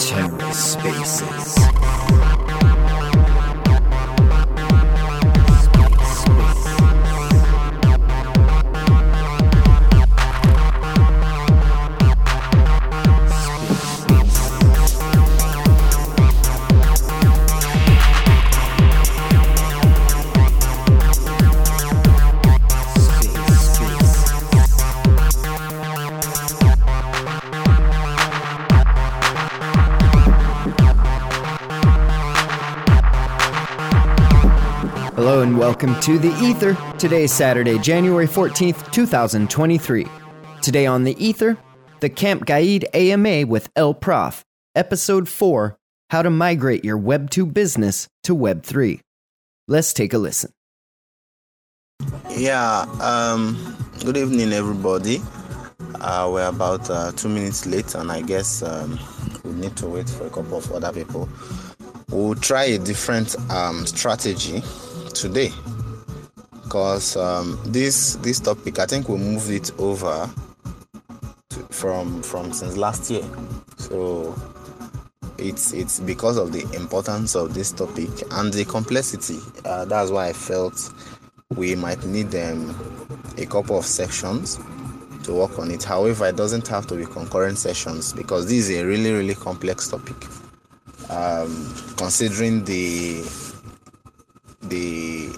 TerraSpaces. And welcome to The Ether. Today is Saturday, January 14th, 2023. Today on The Ether, the Camp Gaiad AMA with El Prof, Episode 4 How to Migrate Your Web2 Business to Web3. Let's take a listen. Yeah, um, good evening, everybody. Uh, we're about uh, two minutes late, and I guess um, we need to wait for a couple of other people. We'll try a different um, strategy today because um, this this topic I think we moved it over to, from from since last year. So it's it's because of the importance of this topic and the complexity. Uh, that's why I felt we might need um, a couple of sections to work on it. However, it doesn't have to be concurrent sessions because this is a really really complex topic. Um, considering the the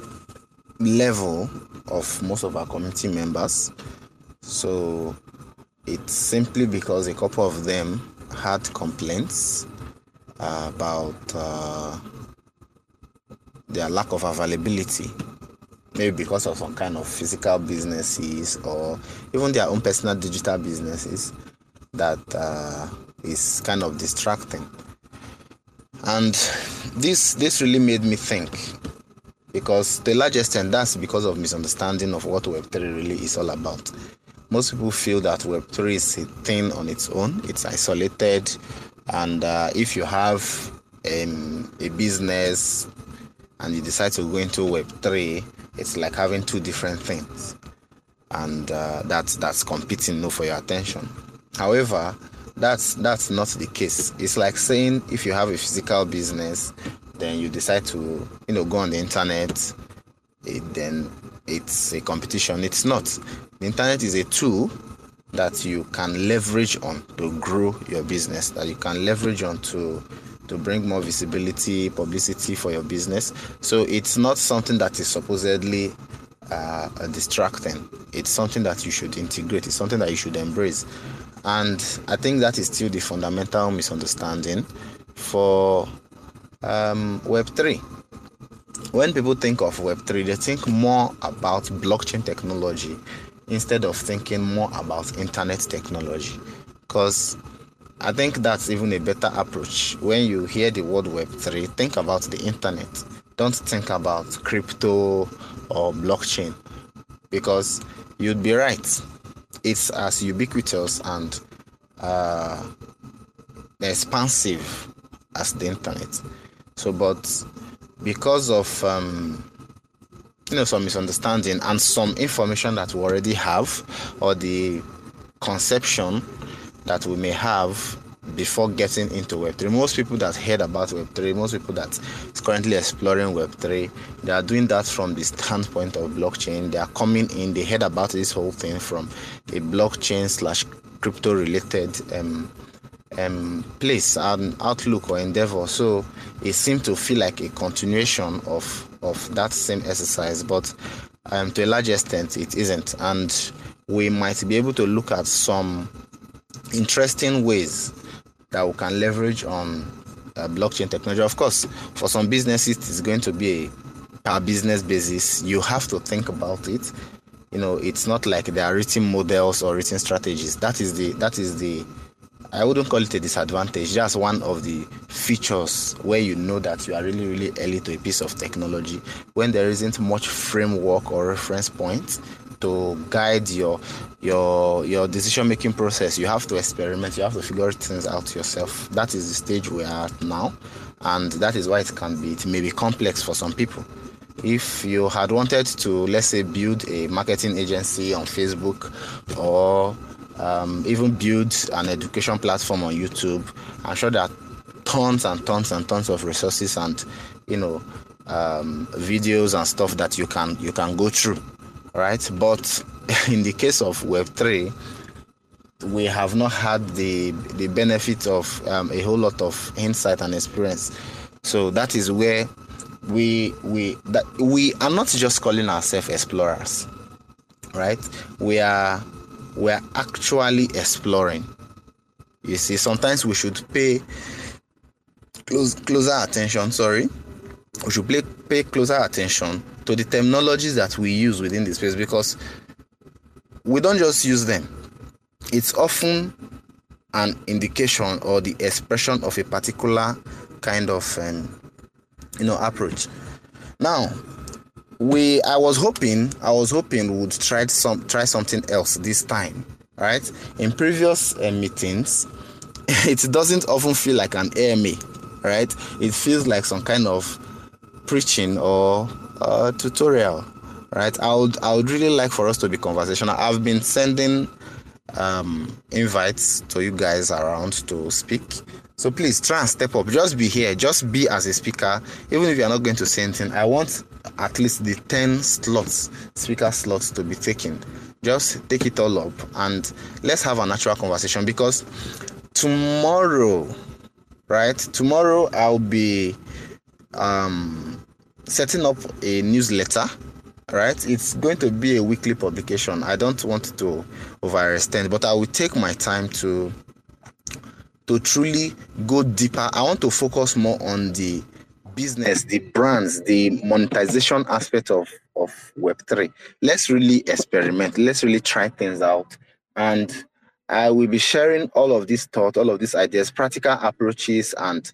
level of most of our community members. So it's simply because a couple of them had complaints uh, about uh, their lack of availability. Maybe because of some kind of physical businesses or even their own personal digital businesses that uh, is kind of distracting. And this this really made me think because the largest large extent that's because of misunderstanding of what web3 really is all about. Most people feel that web3 is a thing on its own. It's isolated. And uh, if you have um, a business and you decide to go into web3 it's like having two different things. And uh, that's that's competing no for your attention. However that's that's not the case. It's like saying if you have a physical business then you decide to you know go on the internet it, then it's a competition. It's not. The internet is a tool that you can leverage on to grow your business that you can leverage on to to bring more visibility publicity for your business. So it's not something that is supposedly uh, distracting. It's something that you should integrate. It's something that you should embrace. And i think that is still the fundamental misunderstanding for um, Web3. When people think of Web3, they think more about blockchain technology instead of thinking more about internet technology. Because I think that's even a better approach. When you hear the word Web3, think about the internet. Don't think about crypto or blockchain because you'd be right. It's as ubiquitous and uh, expansive as the internet. So, but because of um, you know some misunderstanding and some information that we already have, or the conception that we may have before getting into Web3. Most people that heard about Web3, most people that is currently exploring Web3, they are doing that from the standpoint of blockchain. They are coming in, they heard about this whole thing from a blockchain slash crypto related um, um, place and outlook or endeavor. So it seemed to feel like a continuation of of that same exercise, but um, to a large extent it isn't. And we might be able to look at some interesting ways that we can leverage on uh, blockchain technology. Of course, for some businesses, it's going to be a, a business basis. You have to think about it. You know, it's not like there are written models or written strategies. That is the that is the I wouldn't call it a disadvantage, just one of the features where you know that you are really, really early to a piece of technology when there isn't much framework or reference point to guide your your your decision making process. You have to experiment, you have to figure things out yourself. That is the stage we are at now, and that is why it can be it may be complex for some people. if you had wanted to let's say build a marketing agency on facebook or um, even build an education platform on youtube i'm sure there are tons and tons and tons of resources and you know um, videos and stuff that you can you can go through right? But in the case of web3 we have not had the the benefit of um, a whole lot of insight and experience. So that is where we we that we are not just calling ourselves explorers right? We are we are actually exploring. You see sometimes we should pay close closer attention sorry. We should pay, pay closer attention to the terminologies that we use within the space because we don't just use them. It's often an indication or the expression of a particular kind of um, you know approach. Now we i was hoping i was hoping would try some try something else this time right? In previous uh, meetings it doesn't often feel like an ama right? It feels like some kind of preaching or uh, tutorial right? I would i would really like for us to be conversational. I've been sending um, invites to you guys around to speak so please try and step up. Just be here. Just be as a speaker. Even if you are not going to say anything, I want at least the 10 slots, speaker slots to be taken. Just take it all up and let's have a natural conversation because tomorrow, right? Tomorrow I'll be um, setting up a newsletter right it's going to be a weekly publication i don't want to overextend but i will take my time to to truly go deeper, I want to focus more on the business, the brands, the monetization aspect of, of Web3. Let's really experiment. Let's really try things out. And I will be sharing all of these thoughts, all of these ideas, practical approaches, and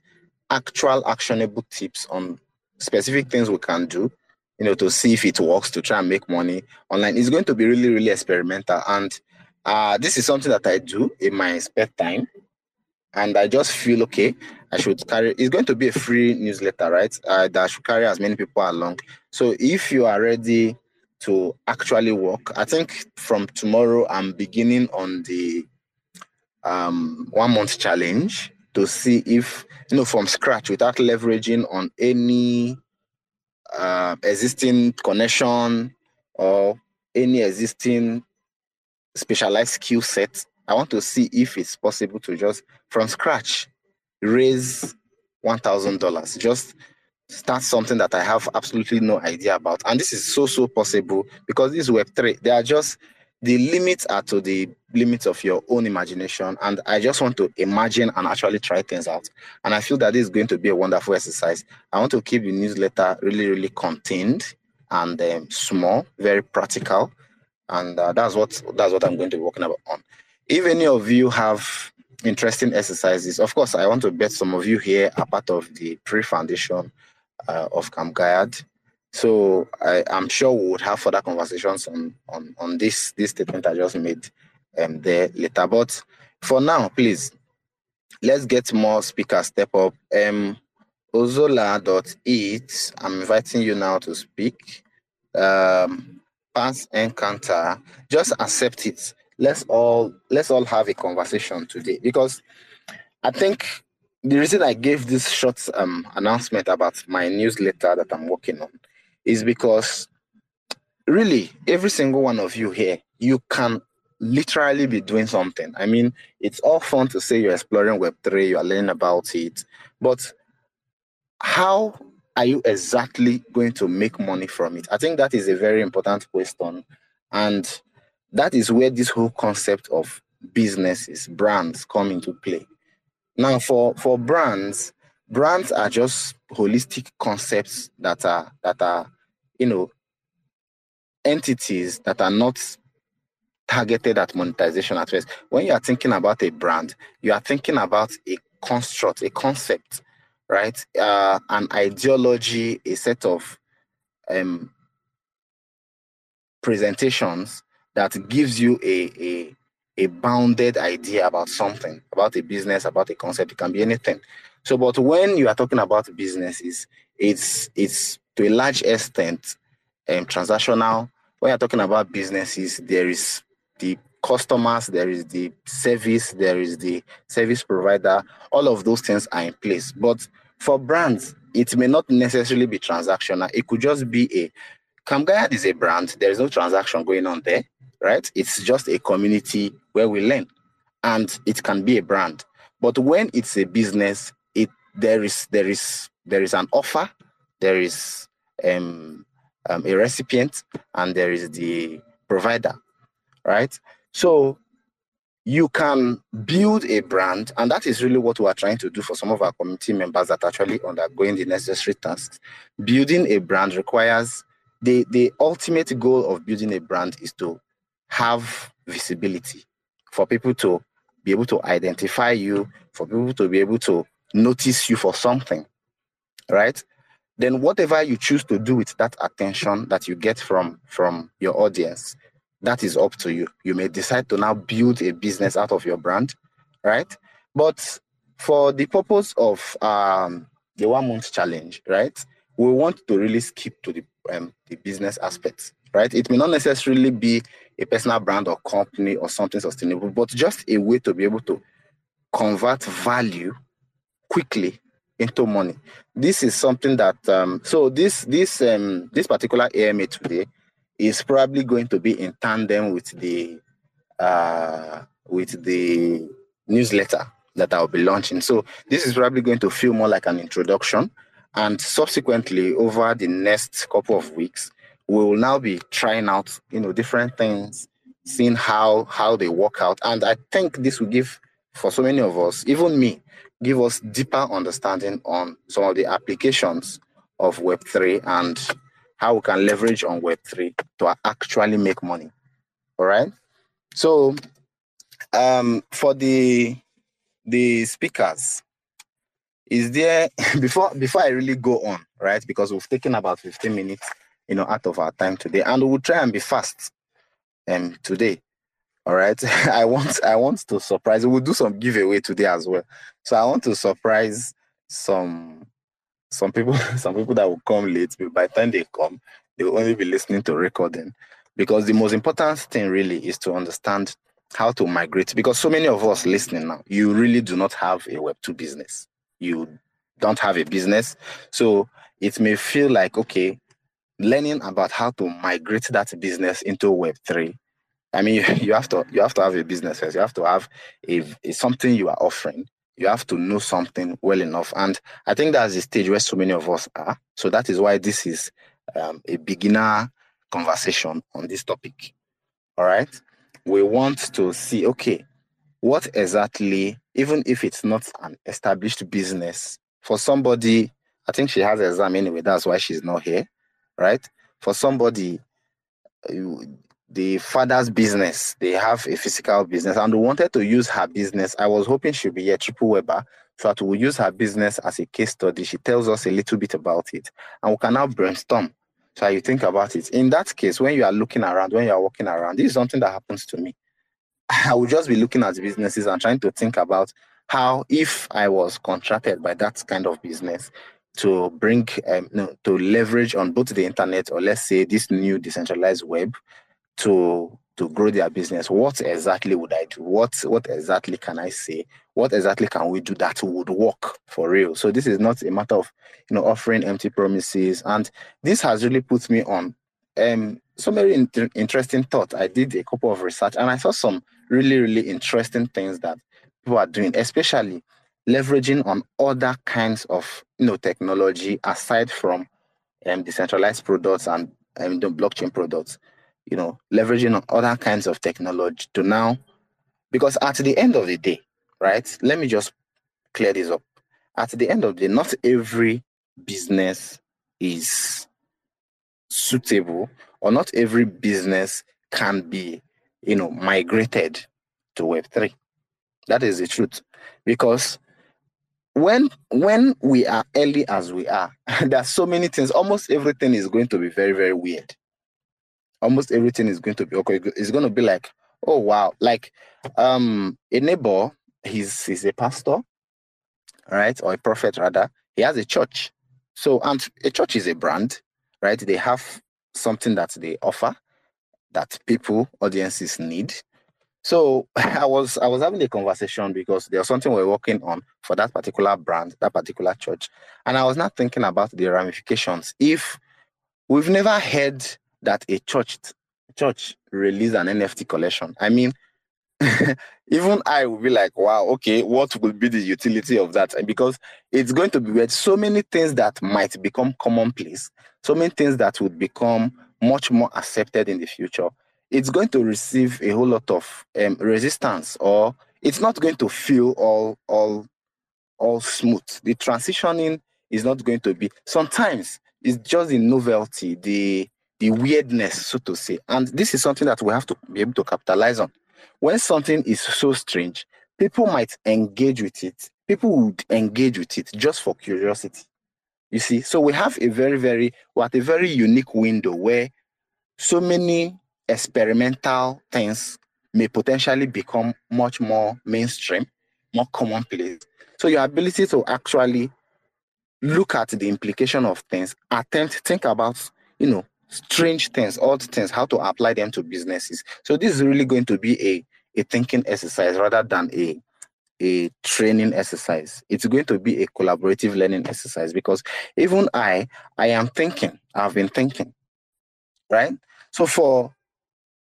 actual actionable tips on specific things we can do, you know, to see if it works, to try and make money online. It's going to be really, really experimental. And uh, this is something that I do in my spare time and I just feel okay. I should carry. It's going to be a free newsletter, right? Uh, that should carry as many people along. So if you are ready to actually work, I think from tomorrow I'm beginning on the um, one month challenge to see if you know from scratch without leveraging on any uh, existing connection or any existing specialized skill set I want to see if it's possible to just from scratch raise one thousand dollars. Just start something that I have absolutely no idea about. And this is so so possible because this web three, they are just the limits are to the limits of your own imagination. And I just want to imagine and actually try things out. And I feel that this is going to be a wonderful exercise. I want to keep the newsletter really, really contained and um, small, very practical. And uh, that's what that's what I'm going to be working about on. If any of you have interesting exercises, of course, I want to bet some of you here are part of the pre foundation uh, of Camp Gaiad. So I, am sure we would have further conversations on on, on this this statement I just made um, there later. But for now, please let's get more speakers step up. Um, Ozola.it, I'm inviting you now to speak. Um, Pass Encounter, just accept it let's all let's all have a conversation today because I think the reason I gave this short um, announcement about my newsletter that I'm working on is because really every single one of you here you can literally be doing something. I mean, it's all fun to say you're exploring Web3, you're learning about it, but how are you exactly going to make money from it? I think that is a very important question. And that is where this whole concept of businesses, brands come into play. Now, for, for brands, brands are just holistic concepts that are that are, you know, entities that are not targeted at monetization at first. When you are thinking about a brand, you are thinking about a construct, a concept, right? Uh, an ideology, a set of um, presentations that gives you a, a, a bounded idea about something, about a business, about a concept. It can be anything. So, but when you are talking about businesses, it's it's to a large extent um, transactional. When you're talking about businesses, there is the customers, there is the service, there is the service provider. All of those things are in place. But for brands, it may not necessarily be transactional. It could just be a Camp Gaiad is a brand. There is no transaction going on there, right? It's just a community where we learn, and it can be a brand. But when it's a business, it there is there is there is an offer, there is um, um, a recipient, and there is the provider, right? So you can build a brand, and that is really what we are trying to do for some of our community members that are actually undergoing the necessary tasks. Building a brand requires the, the ultimate goal of building a brand is to have visibility for people to be able to identify you, for people to be able to notice you for something, right? Then whatever you choose to do with that attention that you get from from your audience, that is up to you. You may decide to now build a business out of your brand, right? But for the purpose of um, the one month challenge, right? We want to really skip to the um, the business aspects, right? It may not necessarily be a personal brand or company or something sustainable, but just a way to be able to convert value quickly into money. This is something that um, so this this um, this particular AMA today is probably going to be in tandem with the uh, with the newsletter that I'll be launching. So this is probably going to feel more like an introduction, and subsequently over the next couple of weeks, we will now be trying out you know different things, seeing how how they work out, and I think this will give for so many of us, even me, give us deeper understanding on some of the applications of Web3 and how we can leverage on Web3 to actually make money. All right. So um, for the the speakers, is there before before I really go on, right? Because we've taken about 15 minutes, you know, out of our time today, and we'll try and be fast um today. All right. I want I want to surprise. We'll do some giveaway today as well. So I want to surprise some some people some people that will come late but by the time they come they will only be listening to recording because the most important thing really is to understand how to migrate because so many of us listening now you really do not have a web 2 business you don't have a business so it may feel like okay learning about how to migrate that business into web 3 i mean you have to you have to have a business first you have to have a, a something you are offering you have to know something well enough. And I think that's the stage where so many of us are. So that is why this is um, a beginner conversation on this topic. All right. We want to see, okay, what exactly, even if it's not an established business, for somebody, I think she has an exam anyway, that's why she's not here, right? For somebody, the father's business. They have a physical business and we wanted to use her business. I was hoping she'd be a TrippleWebber so that we'll use her business as a case study. She tells us a little bit about it and we can now brainstorm. So you think about it. In that case, when you are looking around, when you are walking around, this is something that happens to me. I will just be looking at businesses and trying to think about how, if I was contracted by that kind of business, to bring um, no, to leverage on both the internet or let's say this new decentralized web to to grow their business. What exactly would i do? What what exactly can i say? What exactly can we do that would work for real? So this is not a matter of you know offering empty promises. And this has really put me on um some very inter- interesting thoughts i did a couple of research and i saw some really really interesting things that people are doing especially leveraging on other kinds of you know technology aside from um, decentralized products and um, the blockchain products you know, leveraging on other kinds of technology to now, because at the end of the day, right? Let me just clear this up. At the end of the day, not every business is suitable, or not every business can be, you know, migrated to Web3. That is the truth. Because when when we are early as we are, there are so many things, almost everything is going to be very, very weird almost everything is going to be okay. It's going to be like, oh wow, like um a neighbor, he's he's a pastor, right, or a prophet rather. He has a church. So and a church is a brand. right? They have something that they offer that people, audiences need. So I was I was having a conversation because there was something we we're working on for that particular brand, that particular church, and I was not thinking about the ramifications. If we've never heard that a church church release an NFT collection, I mean, even I will be like, wow, okay, what will be the utility of that? Because it's going to be with so many things that might become commonplace, so many things that would become much more accepted in the future. It's going to receive a whole lot of um, resistance, or it's not going to feel all all all smooth. The transitioning is not going to be. Sometimes it's just the novelty, the the weirdness, so to say, and this is something that we have to be able to capitalize on when something is so strange, people might engage with it. People would engage with it just for curiosity. You see, so we have a very, very, we're at a very unique window where so many experimental things may potentially become much more mainstream, more commonplace. So your ability to actually look at the implication of things, attempt, think about, you know, strange things, odd things, how to apply them to businesses. So this is really going to be a, a thinking exercise rather than a a training exercise. It's going to be a collaborative learning exercise because even I, I am thinking, I've been thinking, right? So for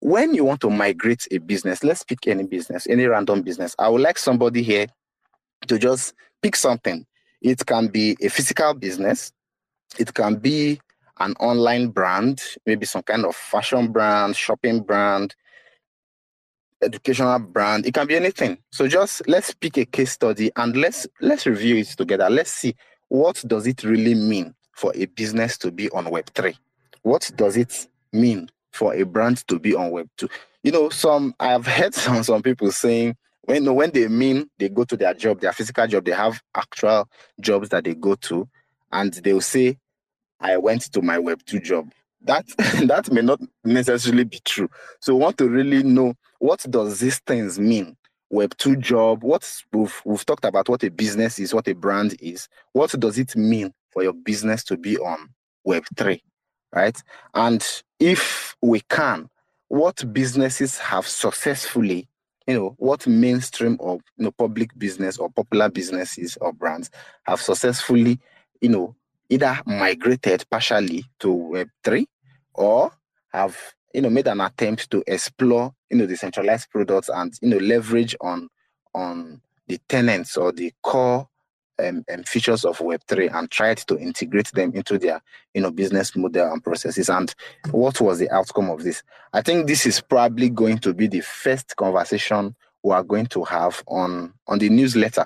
when you want to migrate a business, let's pick any business, any random business. I would like somebody here to just pick something. It can be a physical business, it can be an online brand, maybe some kind of fashion brand, shopping brand, educational brand. It can be anything. So just let's pick a case study and let's let's review it together. Let's see what does it really mean for a business to be on Web3? What does it mean for a brand to be on Web2? You know, some I've heard some some people saying when when they mean they go to their job, their physical job, they have actual jobs that they go to, and they'll say I went to my Web2 job. That that may not necessarily be true. So we want to really know what does these things mean? Web2 job, what we've, we've talked about what a business is, what a brand is. What does it mean for your business to be on Web3? Right? And if we can, what businesses have successfully you know what mainstream or you know public business or popular businesses or brands have successfully you know either migrated partially to Web3 or have you know made an attempt to explore you know decentralized products and you know leverage on on the tenants or the core um, um, features of Web3 and tried to integrate them into their you know business model and processes. And what was the outcome of this? I think this is probably going to be the first conversation we are going to have on on the newsletter.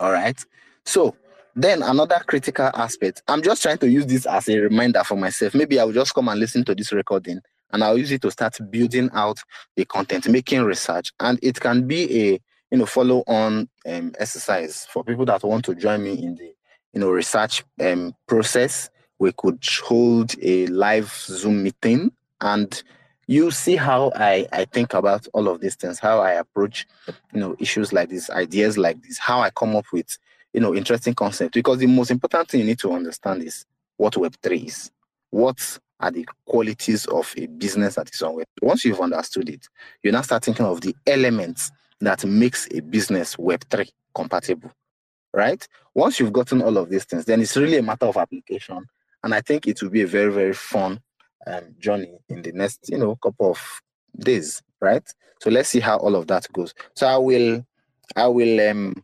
All right. So then another critical aspect, I'm just trying to use this as a reminder for myself. Maybe I will just come and listen to this recording and I'll use it to start building out the content, making research. And it can be a you know follow on um, exercise for people that want to join me in the you know research um, process. We could hold a live Zoom meeting and you see how I, I think about all of these things, how I approach, you know, issues like this, ideas like this, how I come up with you know, interesting concepts. because the most important thing you need to understand is what Web3 is. What are the qualities of a business that is on Web? Once you've understood it, you now start thinking of the elements that makes a business Web3 compatible, right? Once you've gotten all of these things, then it's really a matter of application. And I think it will be a very, very fun um, journey in the next, you know, couple of days, right? So let's see how all of that goes. So I will, I will um,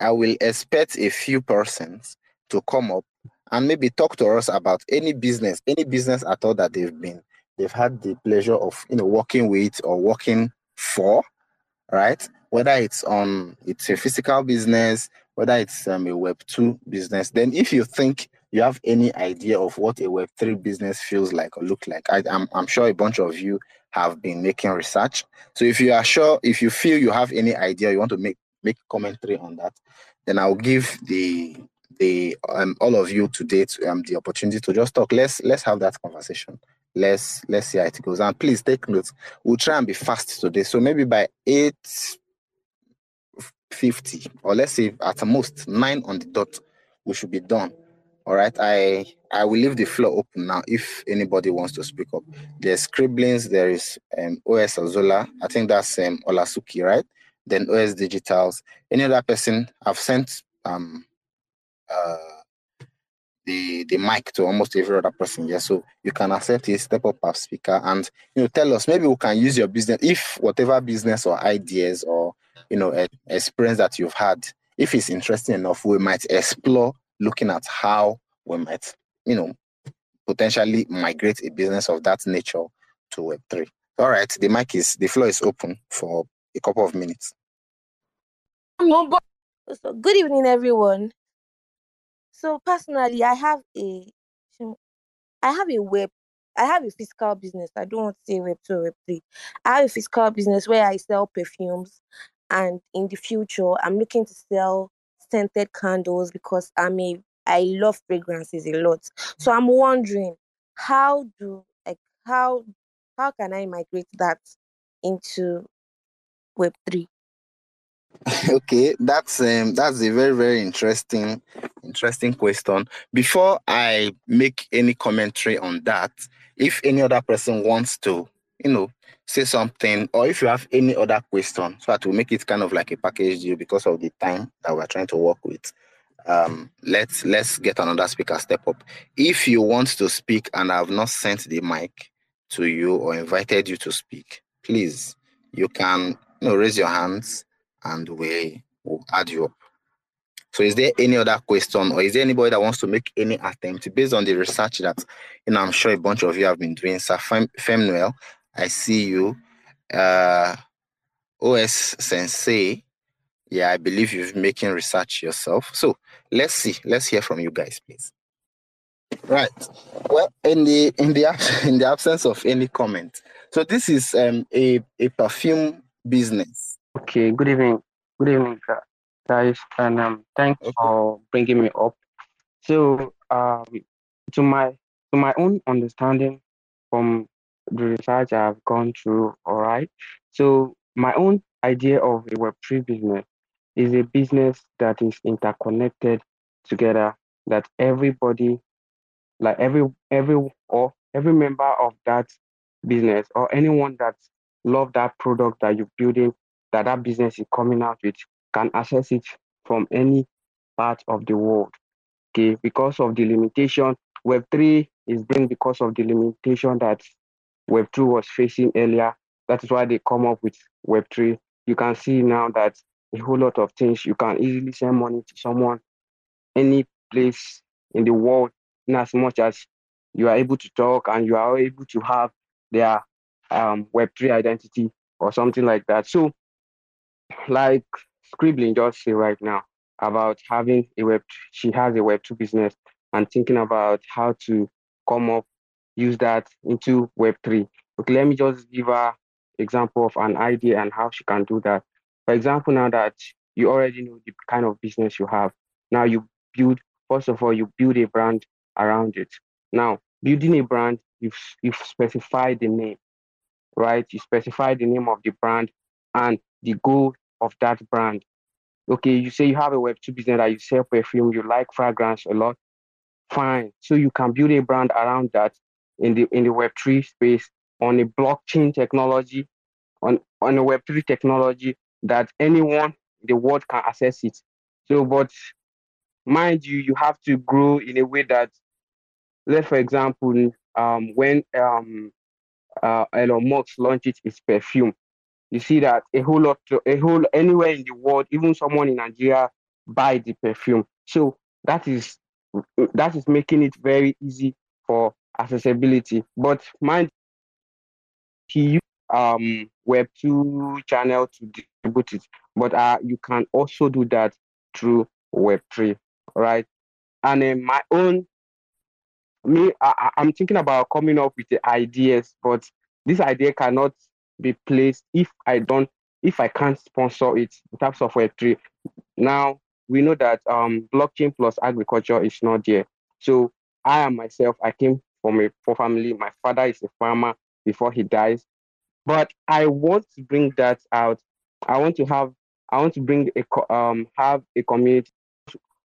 I will expect a few persons to come up and maybe talk to us about any business, any business at all that they've been, they've had the pleasure of, you know, working with or working for, right? Whether it's on, it's a physical business, whether it's um, a Web two business. Then, if you think you have any idea of what a Web three business feels like or look like, I, I'm I'm sure a bunch of you have been making research. So, if you are sure, if you feel you have any idea, you want to make make commentary on that, then I'll give the the um, all of you today to, um, the opportunity to just talk. Let's let's have that conversation. Let's let's see how it goes. And please take notes. We'll try and be fast today. So maybe by eight fifty, or let's say at most nine on the dot, we should be done. All right. I I will leave the floor open now if anybody wants to speak up. There's Scribblings, there is um, OS Azola. I think that's um, Olasuky, right? Then Oxdigitals. Any other person? I've sent um, uh, the the mic to almost every other person. Yeah, so you can accept it, step up as speaker, and you know tell us maybe we can use your business if whatever business or ideas or you know experience that you've had, if it's interesting enough, we might explore looking at how we might you know potentially migrate a business of that nature to Web three. All right, the mic is the floor is open for a couple of minutes. So, good evening, everyone. So personally, I have a, I have a web, I have a physical business. I don't want to say web two web three. I have a physical business where I sell perfumes, and in the future, I'm looking to sell scented candles because I'm a, I love fragrances a lot. So I'm wondering, how do like how how can I migrate that into Web three? okay, that's um, that's a very very interesting interesting question. Before I make any commentary on that, if any other person wants to, you know, say something, or if you have any other question, so that will make it kind of like a package deal because of the time that we're trying to work with. Um, let's let's get another speaker step up. If you want to speak and I have not sent the mic to you or invited you to speak, please you can you know raise your hands and we will add you up. So is there any other question or is there anybody that wants to make any attempt based on the research that you know I'm sure a bunch of you have been doing? Sir Fem- I see you. Uh, OxSensei, yeah, I believe you're making research yourself. So let's see. Let's hear from you guys, please. Right. Well, in the in the in the absence of any comment, so this is um, a a perfume business Okay, good evening. Good evening, guys, and um, thanks okay. for bringing me up. So, um, to my to my own understanding from the research I've gone through, all right. So, my own idea of a Web3 business is a business that is interconnected together, that everybody, like every every or every member of that business or anyone that love that product that you're building that that business is coming out with can access it from any part of the world. Okay, because of the limitation, Web3 is being because of the limitation that Web2 was facing earlier. That is why they come up with Web3. You can see now that a whole lot of things you can easily send money to someone any place in the world, in as much as you are able to talk and you are able to have their um, Web3 identity or something like that. So like scribbling just say right now about having a web she has a web 2 business and thinking about how to come up use that into web 3 okay let me just give her example of an idea and how she can do that. For example now that you already know the kind of business you have now you build first of all you build a brand around it. Now building a brand you've, you've specified the name right? You specify the name of the brand and the goal of that brand. Okay, you say you have a Web2 business that you sell perfume, you like fragrance a lot. Fine. So you can build a brand around that in the in the Web3 space on a blockchain technology, on, on a Web3 technology that anyone in the world can access it. So, but mind you, you have to grow in a way that, let's for example, um, when um, uh, Elon Musk launched its perfume, you see that a whole lot, a whole anywhere in the world, even someone in Nigeria buy the perfume. So that is that is making it very easy for accessibility. But mind he um web two channel to distribute it, but uh, you can also do that through web three, right? And in my own me, I, I'm thinking about coming up with the ideas, but this idea cannot be placed if I don't if I can't sponsor it in terms of Web3. Now we know that um, blockchain plus agriculture is not there. So I am myself, I came from a poor family. My father is a farmer before he dies. But I want to bring that out. I want to have I want to bring a um have a community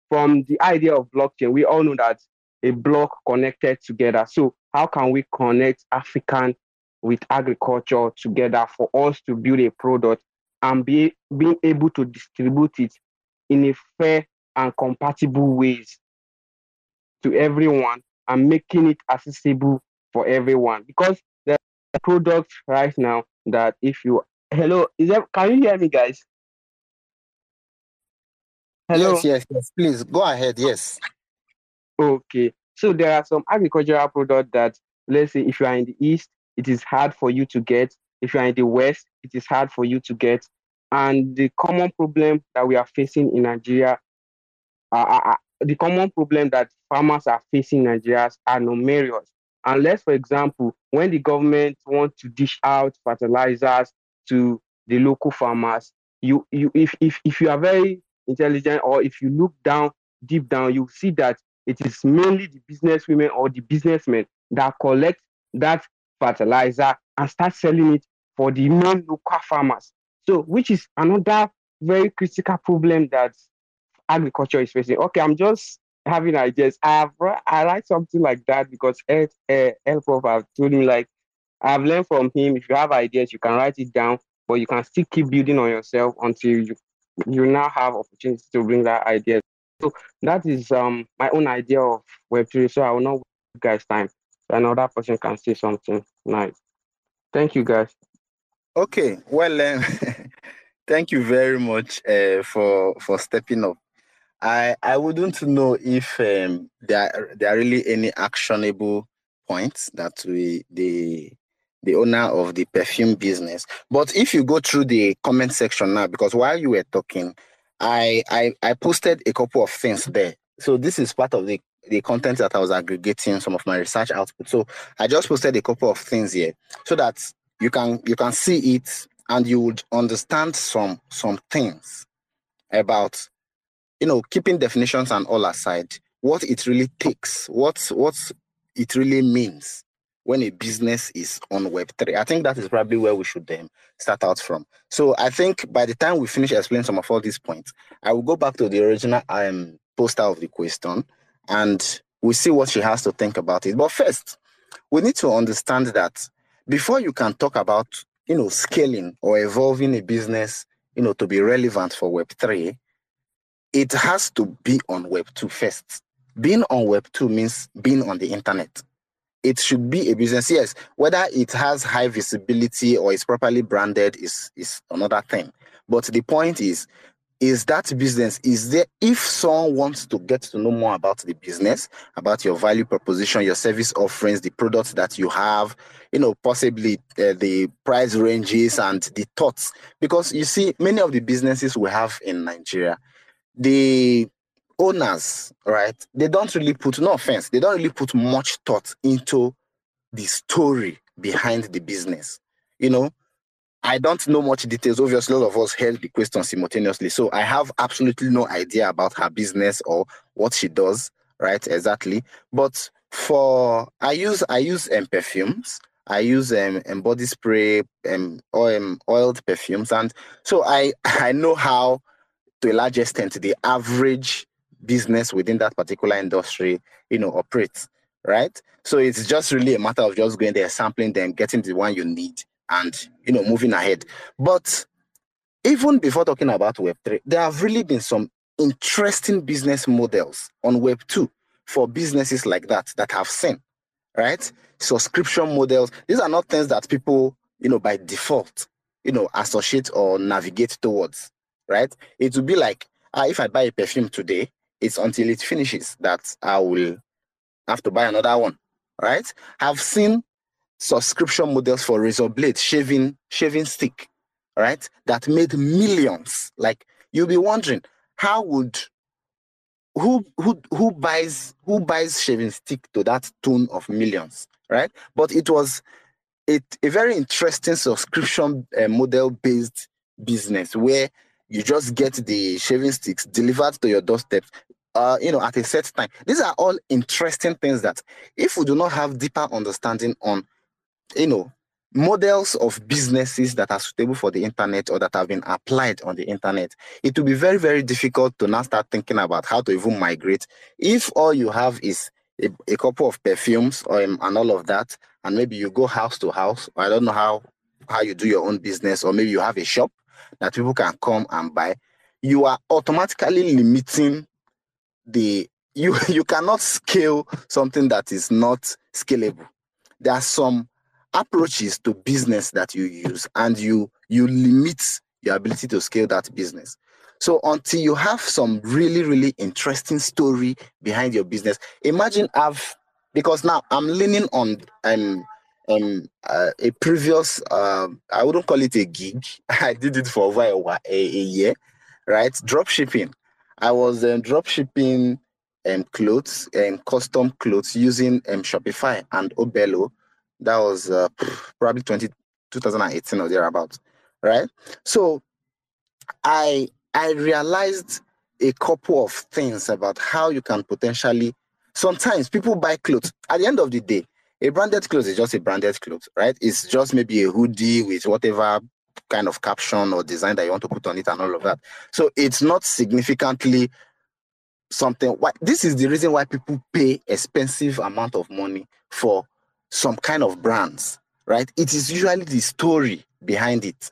from the idea of blockchain. We all know that a block connected together. So how can we connect African with agriculture together for us to build a product and be being able to distribute it in a fair and compatible ways to everyone and making it accessible for everyone. Because there are products right now that if you hello is that can you hear me guys? Hello? Yes yes yes please go ahead yes. Okay so there are some agricultural products that let's say if you are in the east it is hard for you to get if you are in the west it is hard for you to get and the common problem that we are facing in nigeria uh, uh, the common problem that farmers are facing in Nigeria are numerous. Unless, for example, when the government wants to dish out fertilizers to the local farmers, you, you if, if, if you are very intelligent or if you look down deep down, you see that it is mainly the businesswomen or the businessmen that collect that fertilizer and start selling it for the non local farmers. So, which is another very critical problem that agriculture is facing. Okay, I'm just having ideas. I have I like something like that because El, uh, El Prof have told me like I've learned from him. If you have ideas, you can write it down, but you can still keep building on yourself until you you now have opportunity to bring that idea. So that is um my own idea of Web three. So I will not waste guys' time. Another person can say something nice. Thank you, guys. Okay, well, um, thank you very much uh, for for stepping up. I I wouldn't know if um, there are, there are really any actionable points that we the the owner of the perfume business. But if you go through the comment section now, because while you were talking, I I, I posted a couple of things there. So this is part of the the content that I was aggregating some of my research output. So I just posted a couple of things here so that you can you can see it and you would understand some some things about you know, keeping definitions and all aside, what it really takes, what what it really means when a business is on Web3. I think that is probably where we should um, start out from. So I think by the time we finish explaining some of all these points, I will go back to the original um, poster of the question and we see what she has to think about it. But first, we need to understand that before you can talk about, you know, scaling or evolving a business, you know, to be relevant for Web3, it has to be on Web 2 first. Being on Web 2 means being on the internet. It should be a business. Yes, whether it has high visibility or is properly branded is, is another thing. But the point is, is that business is there if someone wants to get to know more about the business about your value proposition your service offerings the products that you have you know possibly uh, the price ranges and the thoughts because you see many of the businesses we have in nigeria the owners, right, they don't really put, no offense, they don't really put much thought into the story behind the business. You know, I don't know much details. Obviously, a lot of us heard the question simultaneously. So I have absolutely no idea about her business or what she does, right? Exactly. But for I use I use um, perfumes. I use um, um body spray um, oil, um, oiled perfumes, and so I I know how to a large extent the average business within that particular industry, you know, operates, right? So it's just really a matter of just going there, sampling them, getting the one you need, and you know, moving ahead. But even before talking about Web3, there have really been some interesting business models on Web2 for businesses like that that have seen, right? Subscription models. These are not things that people, you know, by default, you know, associate or navigate towards right? It will be like uh, if I buy a perfume today, it's until it finishes that I will have to buy another one, right? I've seen subscription models for razor blade, shaving, shaving stick, right? That made millions. Like you'll be wondering, how would who who who buys who buys shaving stick to that tune of millions, right? But it was it a very interesting subscription uh, model based business where you just get the shaving sticks delivered to your doorstep uh, you know, at a set time. These are all interesting things that if we do not have deeper understanding on, you know, models of businesses that are suitable for the internet or that have been applied on the internet, it will be very, very difficult to now start thinking about how to even migrate if all you have is a, a couple of perfumes or, um, and all of that, and maybe you go house to house. I don't know how how you do your own business, or maybe you have a shop that people can come and buy. You are automatically limiting the you you cannot scale something that is not scalable. There are some approaches to business that you use, and you you limit your ability to scale that business. So until you have some really, really interesting story behind your business, imagine I've because now I'm leaning on um um uh, a previous uh, I wouldn't call it a gig. I did it for over a, a, year, right? Drop shipping. I was um, drop shipping um, clothes and um, custom clothes using um, Shopify and Oberlo. That was uh, probably 20, 2018 or thereabouts, right? So I I realized a couple of things about how you can potentially. Sometimes people buy clothes. At the end of the day, a branded clothes is just a branded clothes, right? It's just maybe a hoodie with whatever kind of caption or design that you want to put on it and all of that. So it's not significantly something. Why this is the reason why people pay expensive amount of money for some kind of brands, right? It is usually the story behind it.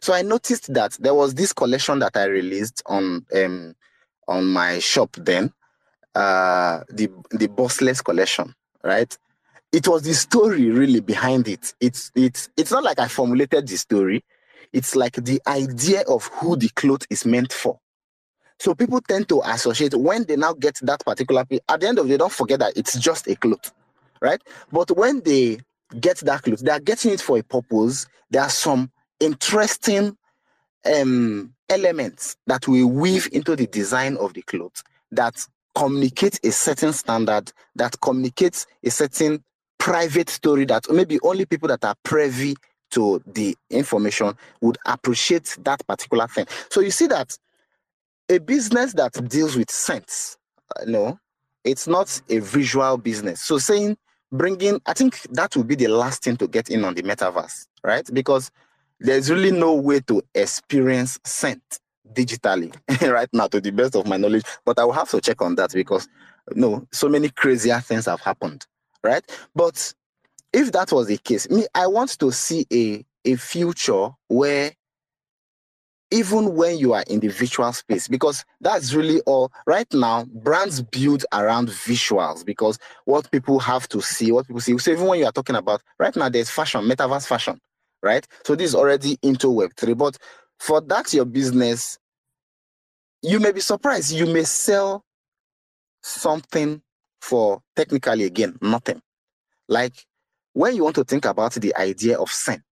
So I noticed that there was this collection that I released on um, on my shop then, uh, the the bossless collection, right? It was the story really behind it. It's it's it's not like I formulated the story. It's like the idea of who the cloth is meant for. So people tend to associate when they now get that particular piece. At the end of the day, don't forget that it's just a cloth, right? But when they get that cloth, they are getting it for a purpose. There are some interesting um, elements that we weave into the design of the clothes that communicate a certain standard, that communicates a certain private story that maybe only people that are privy to the information would appreciate that particular thing. So you see that a business that deals with sense, uh, no, it's not a visual business. So saying bringing, I think that will be the last thing to get in on the metaverse, right? Because there's really no way to experience scent digitally right now to the best of my knowledge but i will have to check on that because no so many crazier things have happened right but if that was the case me i want to see a a future where even when you are in the virtual space because that's really all right now brands build around visuals because what people have to see what people see so even when you are talking about right now there's fashion metaverse fashion right? So this is already into Web3. But for that, your business, you may be surprised. You may sell something for technically, again, nothing. Like when you want to think about the idea of scent,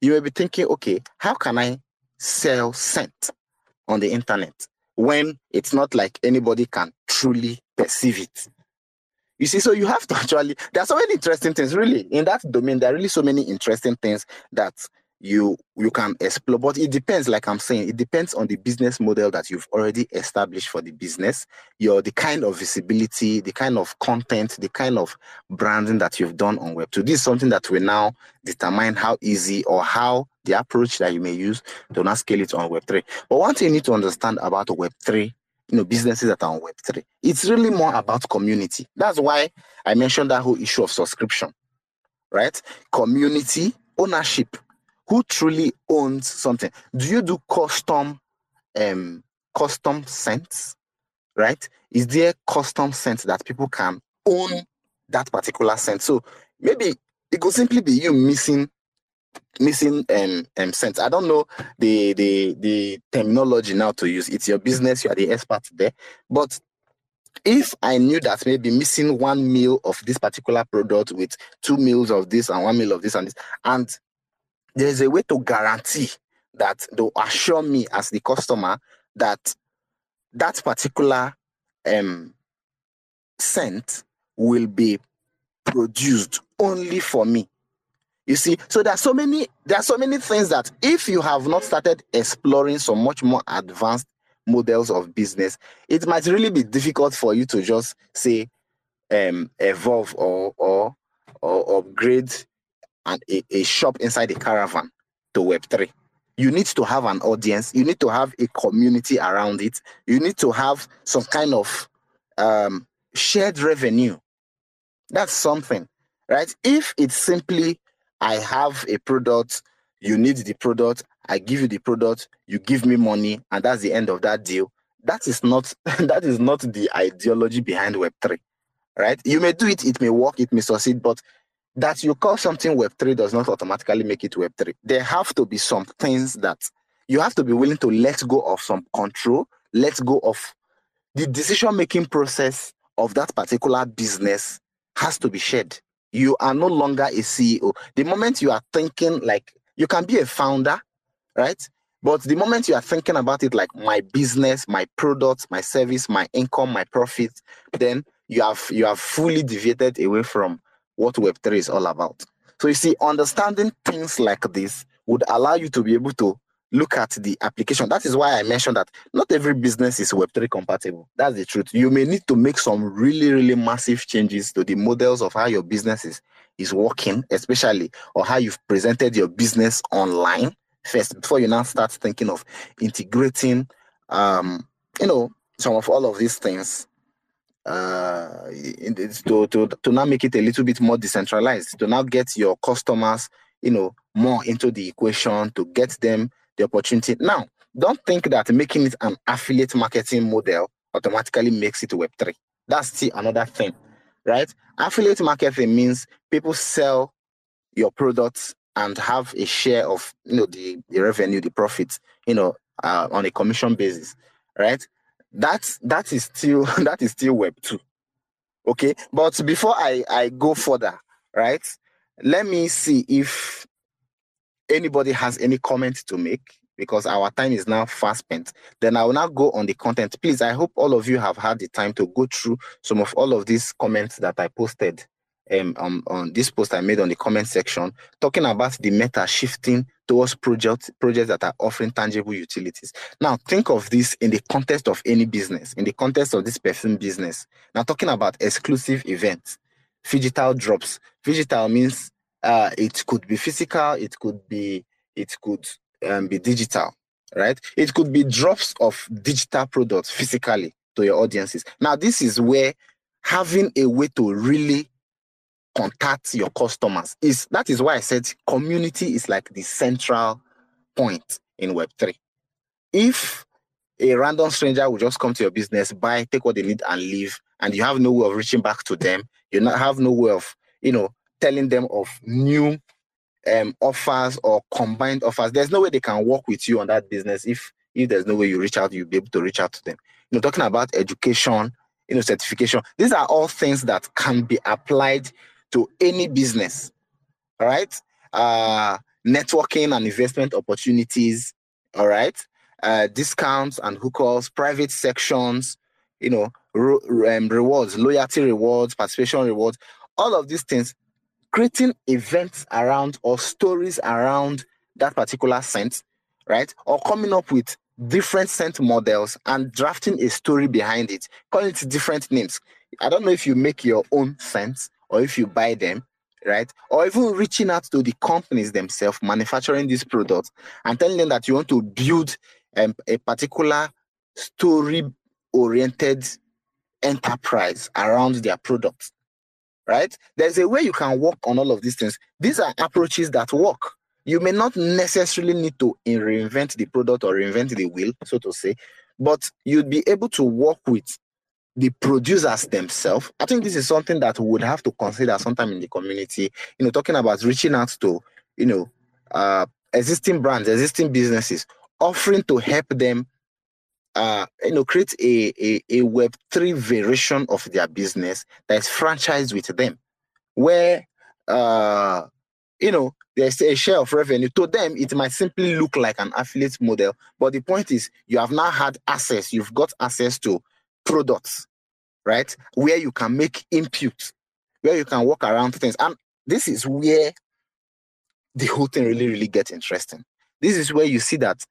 you may be thinking, okay, how can I sell scent on the internet when it's not like anybody can truly perceive it? You see, so you have to actually, there are so many interesting things, really. In that domain, there are really so many interesting things that you you can explore but it depends like i'm saying it depends on the business model that you've already established for the business your the kind of visibility the kind of content the kind of branding that you've done on web 2 this is something that will now determine how easy or how the approach that you may use to not scale it on web 3 but one thing you need to understand about web 3 you know, businesses that are on Web3. It's really more about community. That's why I mentioned that whole issue of subscription, right? Community ownership. Who truly owns something? Do you do custom um custom scents? Right? Is there custom scents that people can own that particular scent? So maybe it could simply be you missing missing um, um sense. I don't know the the the terminology now to use. It's your business, you are the expert there. But if I knew that maybe missing one meal of this particular product with two meals of this and one meal of this and this, and there's a way to guarantee that they'll assure me as the customer that that particular um scent will be produced only for me. You see, so there are so many there are so many things that if you have not started exploring some much more advanced models of business, it might really be difficult for you to just say um, evolve or or or upgrade and a, a shop inside a caravan to Web3. You need to have an audience, you need to have a community around it, you need to have some kind of um, shared revenue. That's something, right? If it's simply I have a product, you need the product, I give you the product, you give me money, and that's the end of that deal. That is not that is not the ideology behind Web3. Right? You may do it, it may work, it may succeed, but that you call something Web3 does not automatically make it Web3. There have to be some things that you have to be willing to let go of some control, let go of the decision making process of that particular business has to be shared. You are no longer a CEO. The moment you are thinking like you can be a founder, right? But the moment you are thinking about it like my business, my product, my service, my income, my profit, then you have you have fully deviated away from what Web3 is all about. So you see, understanding things like this would allow you to be able to look at the application. That is why I mentioned that not every business is Web3 compatible. That's the truth. You may need to make some really, really massive changes to the models of how your business is, is working, especially or how you've presented your business online first before you now start thinking of integrating um, you know, some of all of these things uh, to, to, to now make it a little bit more decentralized, to now get your customers, you know, more into the equation, to get them the opportunity. Now, don't think that making it an affiliate marketing model automatically makes it Web3. That's still another thing, right? Affiliate marketing means people sell your products and have a share of you know the, the revenue, the profits, you know, uh, on a commission basis, right? That's that is still that is still Web two. Okay, but before I I go further, right? Let me see if anybody has any comment to make because our time is now fast spent. Then I will now go on the content. Please, I hope all of you have had the time to go through some of all of these comments that I posted um, um, on this post I made on the comment section, talking about the meta shifting towards projects projects that are offering tangible utilities. Now, think of this in the context of any business, in the context of this perfume business. Now, talking about exclusive events, digital drops. Digital means uh, it could be physical, it could be it could um, be digital, right? It could be drops of digital products physically to your audiences. Now, this is where having a way to really contact your customers is that is why I said community is like the central point in Web3. If a random stranger will just come to your business, buy, take what they need, and leave, and you have no way of reaching back to them, you not have no way of, you know, telling them of new um, offers or combined offers. There's no way they can work with you on that business if if there's no way you reach out, you'll be able to reach out to them. You know, talking about education, you know, certification. These are all things that can be applied to any business. All right. Uh, networking and investment opportunities. All right. Uh, discounts and hookers, private sections, you know, re- um, rewards, loyalty rewards, participation rewards, all of these things creating events around or stories around that particular scent, right? Or coming up with different scent models and drafting a story behind it, calling it different names. I don't know if you make your own scents or if you buy them, right? Or even reaching out to the companies themselves manufacturing these products and telling them that you want to build um, a particular story oriented enterprise around their products right? There's a way you can work on all of these things. These are approaches that work. You may not necessarily need to reinvent the product or reinvent the wheel, so to say, but you'd be able to work with the producers themselves. I think this is something that we would have to consider sometime in the community. You know, talking about reaching out to, you know, uh, existing brands, existing businesses, offering to help them uh, you know, create a, a, a Web3 variation of their business that is franchised with them, where, uh, you know, there's a share of revenue. To them, it might simply look like an affiliate model, but the point is, you have now had access, you've got access to products, right? Where you can make input, where you can walk around things. And this is where the whole thing really, really gets interesting. This is where you see that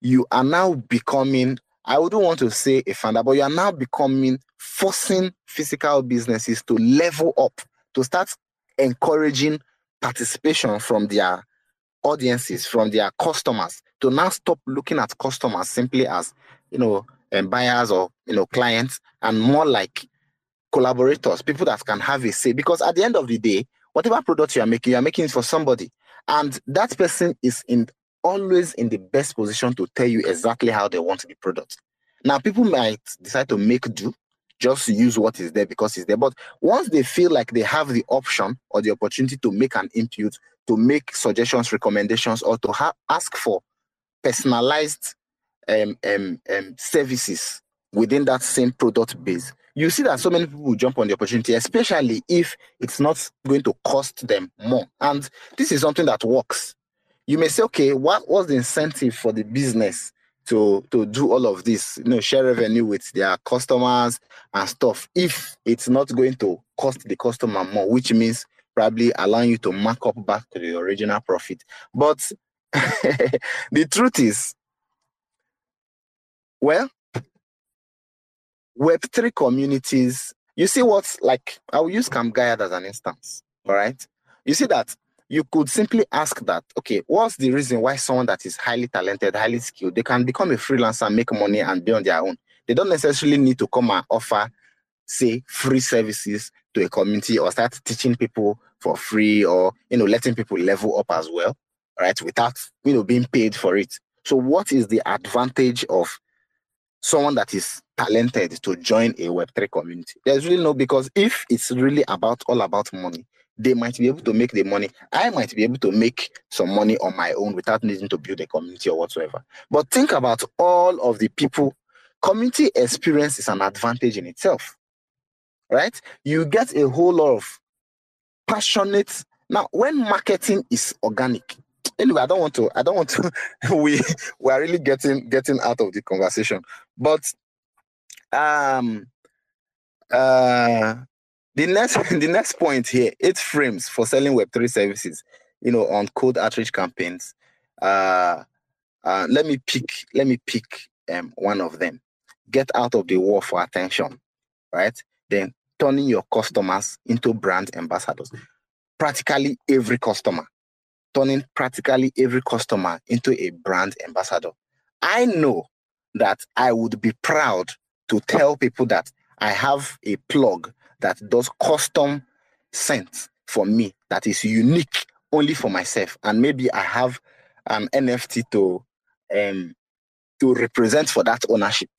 you are now becoming I wouldn't want to say a founder, but you are now becoming forcing physical businesses to level up, to start encouraging participation from their audiences, from their customers, to now stop looking at customers simply as you know um, buyers or you know clients, and more like collaborators, people that can have a say. Because at the end of the day, whatever product you are making, you are making it for somebody. And that person is in always in the best position to tell you exactly how they want the product. Now, people might decide to make do, just use what is there because it's there. But once they feel like they have the option or the opportunity to make an input, to make suggestions, recommendations, or to ha- ask for personalized um, um, um, services within that same product base, you see that so many people jump on the opportunity, especially if it's not going to cost them more. And this is something that works. You may say, okay, what was the incentive for the business to to do all of this, you know, share revenue with their customers and stuff, if it's not going to cost the customer more, which means probably allowing you to mark up back to the original profit. But the truth is, well, Web3 communities, you see what's like, I'll use Camp Gaiad as an instance, all right? You see that you could simply ask that, okay, what's the reason why someone that is highly talented, highly skilled, they can become a freelancer, make money, and be on their own? They don't necessarily need to come and offer, say, free services to a community or start teaching people for free or, you know, letting people level up as well, right? Without, you know, being paid for it. So, what is the advantage of someone that is talented to join a Web3 community? There's really no, because if it's really about all about money, they might be able to make the money. I might be able to make some money on my own without needing to build a community or whatsoever. But think about all of the people. Community experience is an advantage in itself, right? You get a whole lot of passionate. Now, when marketing is organic, anyway, I don't want to. I don't want to. we we are really getting getting out of the conversation, but um, uh, the next the next point here, eight frames for selling Web3 services, you know, on cold outreach campaigns. Uh, uh, let me pick let me pick um, one of them. Get out of the war for attention, right? Then turning your customers into brand ambassadors. Practically every customer, turning practically every customer into a brand ambassador. I know that I would be proud to tell people that I have a plug that does custom scent for me that is unique only for myself. And maybe I have an NFT to um, to represent for that ownership.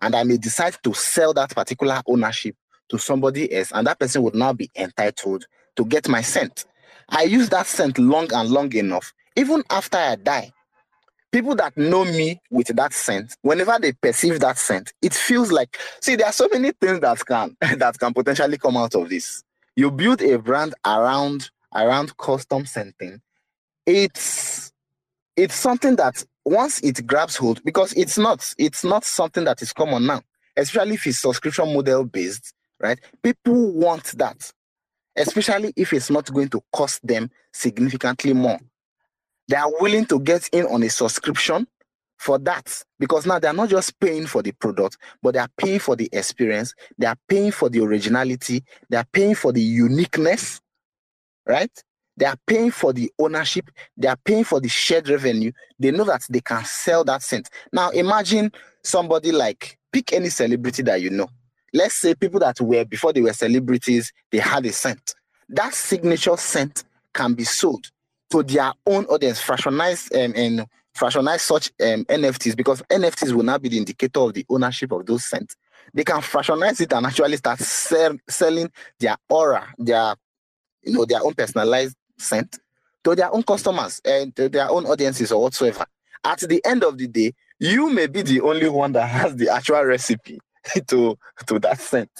And I may decide to sell that particular ownership to somebody else, and that person would now be entitled to get my scent. I use that scent long and long enough, even after I die people that know me with that scent, whenever they perceive that scent, it feels like see, there are so many things that can that can potentially come out of this. You build a brand around around custom scenting. It's it's something that once it grabs hold, because it's not it's not something that is common now, especially if it's subscription model based, right? People want that, especially if it's not going to cost them significantly more they are willing to get in on a subscription for that because now they're not just paying for the product, but they are paying for the experience, they are paying for the originality, they are paying for the uniqueness, right? They are paying for the ownership, they are paying for the shared revenue. They know that they can sell that scent. Now imagine somebody like pick any celebrity that you know. Let's say people that were before they were celebrities, they had a scent. That signature scent can be sold to their own audience, fractionized um, and fractionize such um, NFTs because NFTs will now be the indicator of the ownership of those scents. They can fractionize it and actually start sell, selling their aura, their you know their own personalized scent to their own customers and to their own audiences or whatsoever. At the end of the day, you may be the only one that has the actual recipe to to that scent.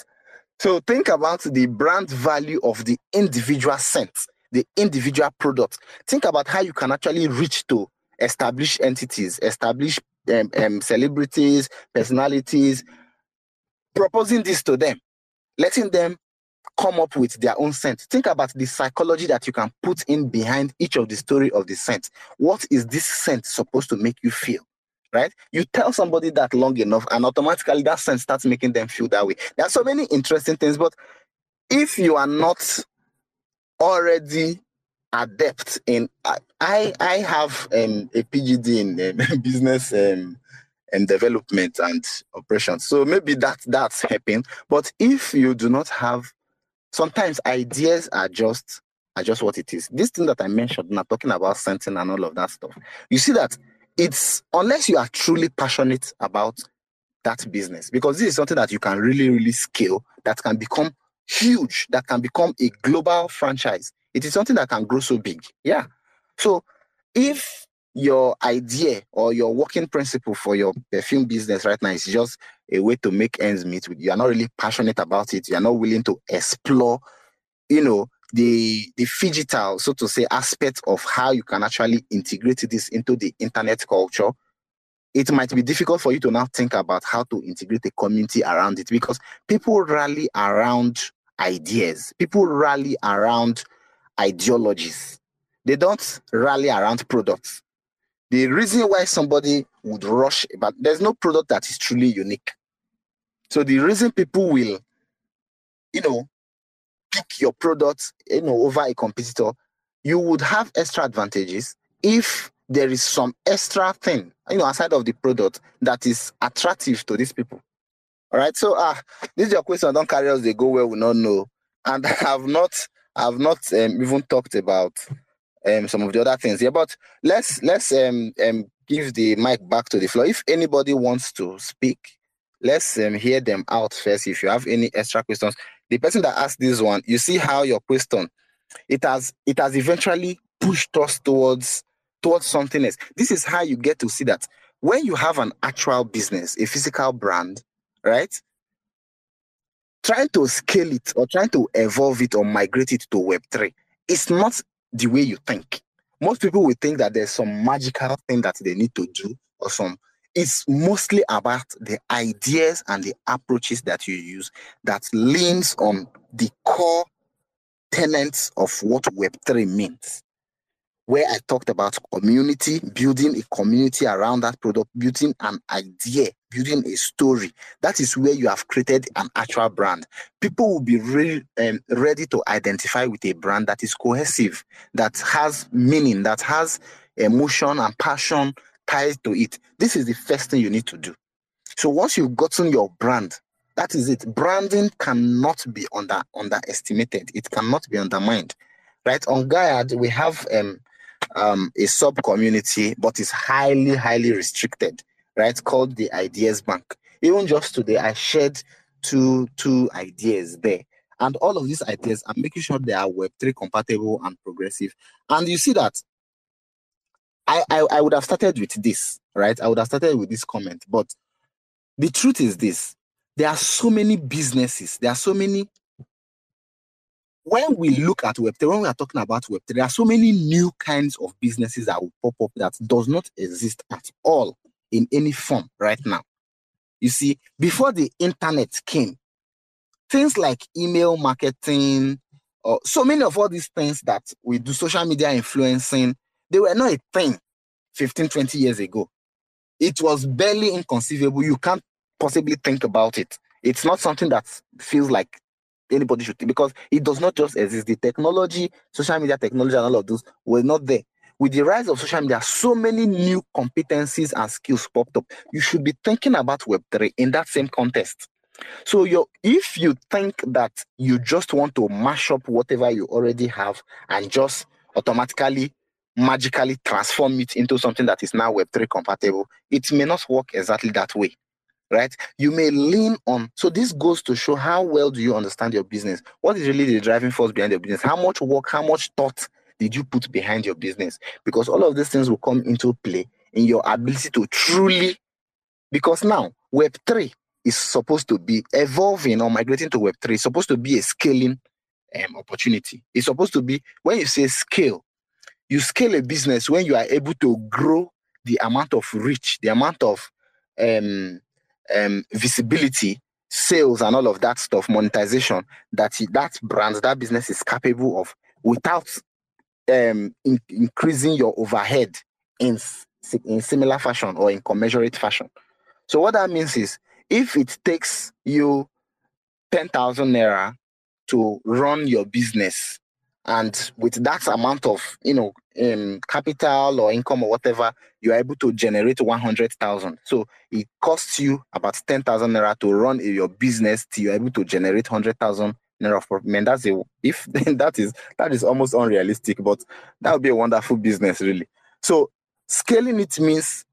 So think about the brand value of the individual scent the individual product. Think about how you can actually reach to established entities, establish um, um, celebrities, personalities, proposing this to them, letting them come up with their own scent. Think about the psychology that you can put in behind each of the story of the scent. What is this scent supposed to make you feel? Right? You tell somebody that long enough, and automatically that scent starts making them feel that way. There are so many interesting things, but if you are not already adept in I I have um, a PGD in um, business um, and development and operations. So maybe that that's helping. But if you do not have, sometimes ideas are just are just what it is. This thing that I mentioned, not talking about scenting and all of that stuff. You see that it's unless you are truly passionate about that business, because this is something that you can really, really scale, that can become huge, that can become a global franchise. It is something that can grow so big. Yeah. So if your idea or your working principle for your perfume business right now is just a way to make ends meet you are not really passionate about it you are not willing to explore you know the the digital so to say aspect of how you can actually integrate this into the internet culture it might be difficult for you to now think about how to integrate a community around it because people rally around ideas. People rally around ideologies. They don't rally around products. The reason why somebody would rush, but there's no product that is truly unique. So the reason people will, you know, pick your product, you know, over a competitor, you would have extra advantages if there is some extra thing, you know, aside of the product that is attractive to these people. All right. So uh, this is your question. Don't carry us they go where we not know. And I have not I've not um, even talked about um, some of the other things here. But let's let's um, um, give the mic back to the floor. If anybody wants to speak, let's um, hear them out first. If you have any extra questions, the person that asked this one, you see how your question it has it has eventually pushed us towards towards something else. This is how you get to see that when you have an actual business, a physical brand, right? Trying to scale it or trying to evolve it or migrate it to Web3 it's not the way you think. Most people will think that there's some magical thing that they need to do or some. It's mostly about the ideas and the approaches that you use that leans on the core tenets of what Web3 means where I talked about community, building a community around that product, building an idea, building a story. That is where you have created an actual brand. People will be really um, ready to identify with a brand that is cohesive, that has meaning, that has emotion and passion tied to it. This is the first thing you need to do. So once you've gotten your brand, that is it. Branding cannot be under underestimated. It cannot be undermined. Right on Gaiad, we have um, um, a sub community, but it's highly, highly restricted, right? Called the Ideas Bank. Even just today, I shared two two ideas there. And all of these ideas, I'm making sure they are Web3 compatible and progressive. And you see that I, I, I would have started with this, right? I would have started with this comment. But the truth is this there are so many businesses, there are so many when we look at Web3, when we are talking about Web3, there are so many new kinds of businesses that will pop up that does not exist at all in any form right now. You see, before the internet came, things like email marketing, or so many of all these things that we do, social media influencing, they were not a thing 15, 20 years ago. It was barely inconceivable. You can't possibly think about it. It's not something that feels like anybody should think because it does not just exist. The technology, social media technology, and all of those were not there. With the rise of social media, so many new competencies and skills popped up. You should be thinking about Web3 in that same context. So you if you think that you just want to mash up whatever you already have and just automatically magically transform it into something that is now Web3 compatible, it may not work exactly that way right? You may lean on. So this goes to show how well do you understand your business? What is really the driving force behind your business? How much work, how much thought did you put behind your business? Because all of these things will come into play in your ability to truly, because now Web3 is supposed to be evolving or migrating to Web3, it's supposed to be a scaling um, opportunity. It's supposed to be, when you say scale, you scale a business when you are able to grow the amount of reach, the amount of um, um, visibility, sales, and all of that stuff, monetization that that brand, that business is capable of without um, in, increasing your overhead in in similar fashion or in commensurate fashion. So what that means is, if it takes you ten thousand naira to run your business and with that amount of you know um, capital or income or whatever you are able to generate 100000 so it costs you about 10000 naira to run your business till you're able to generate 100000 naira of profit. Man that's a if that is that is almost unrealistic but that would be a wonderful business really. So scaling it means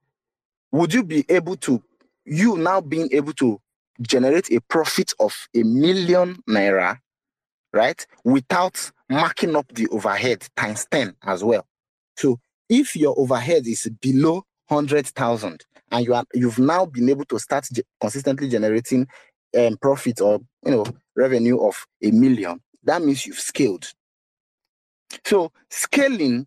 would you be able to you now being able to generate a profit of a million naira right without marking up the overhead times 10 as well. So if your overhead is below 100,000 and you are you've now been able to start ge- consistently generating um, profit or you know revenue of a million, that means you've scaled. So scaling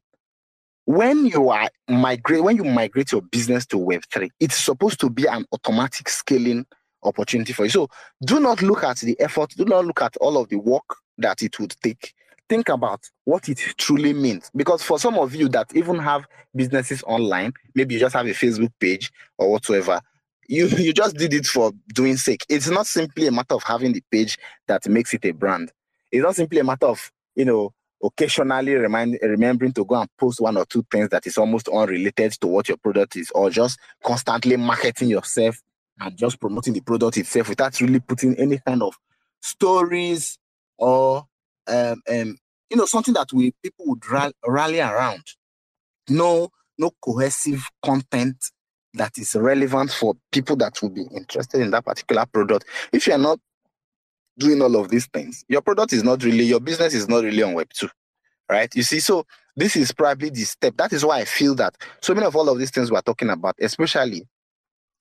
when you are migrate when you migrate your business to web3 it's supposed to be an automatic scaling opportunity for you so do not look at the effort do not look at all of the work that it would take think about what it truly means. Because for some of you that even have businesses online, maybe you just have a Facebook page or whatsoever, you, you just did it for doing sake. It's not simply a matter of having the page that makes it a brand. It's not simply a matter of, you know, occasionally remind, remembering to go and post one or two things that is almost unrelated to what your product is, or just constantly marketing yourself and just promoting the product itself without really putting any kind of stories or um, um, you know, something that we people would rally, around. No, no cohesive content that is relevant for people that will be interested in that particular product. If you are not doing all of these things, your product is not really, your business is not really on Web 2, right? You see, so this is probably the step. That is why I feel that so many of all of these things we're talking about, especially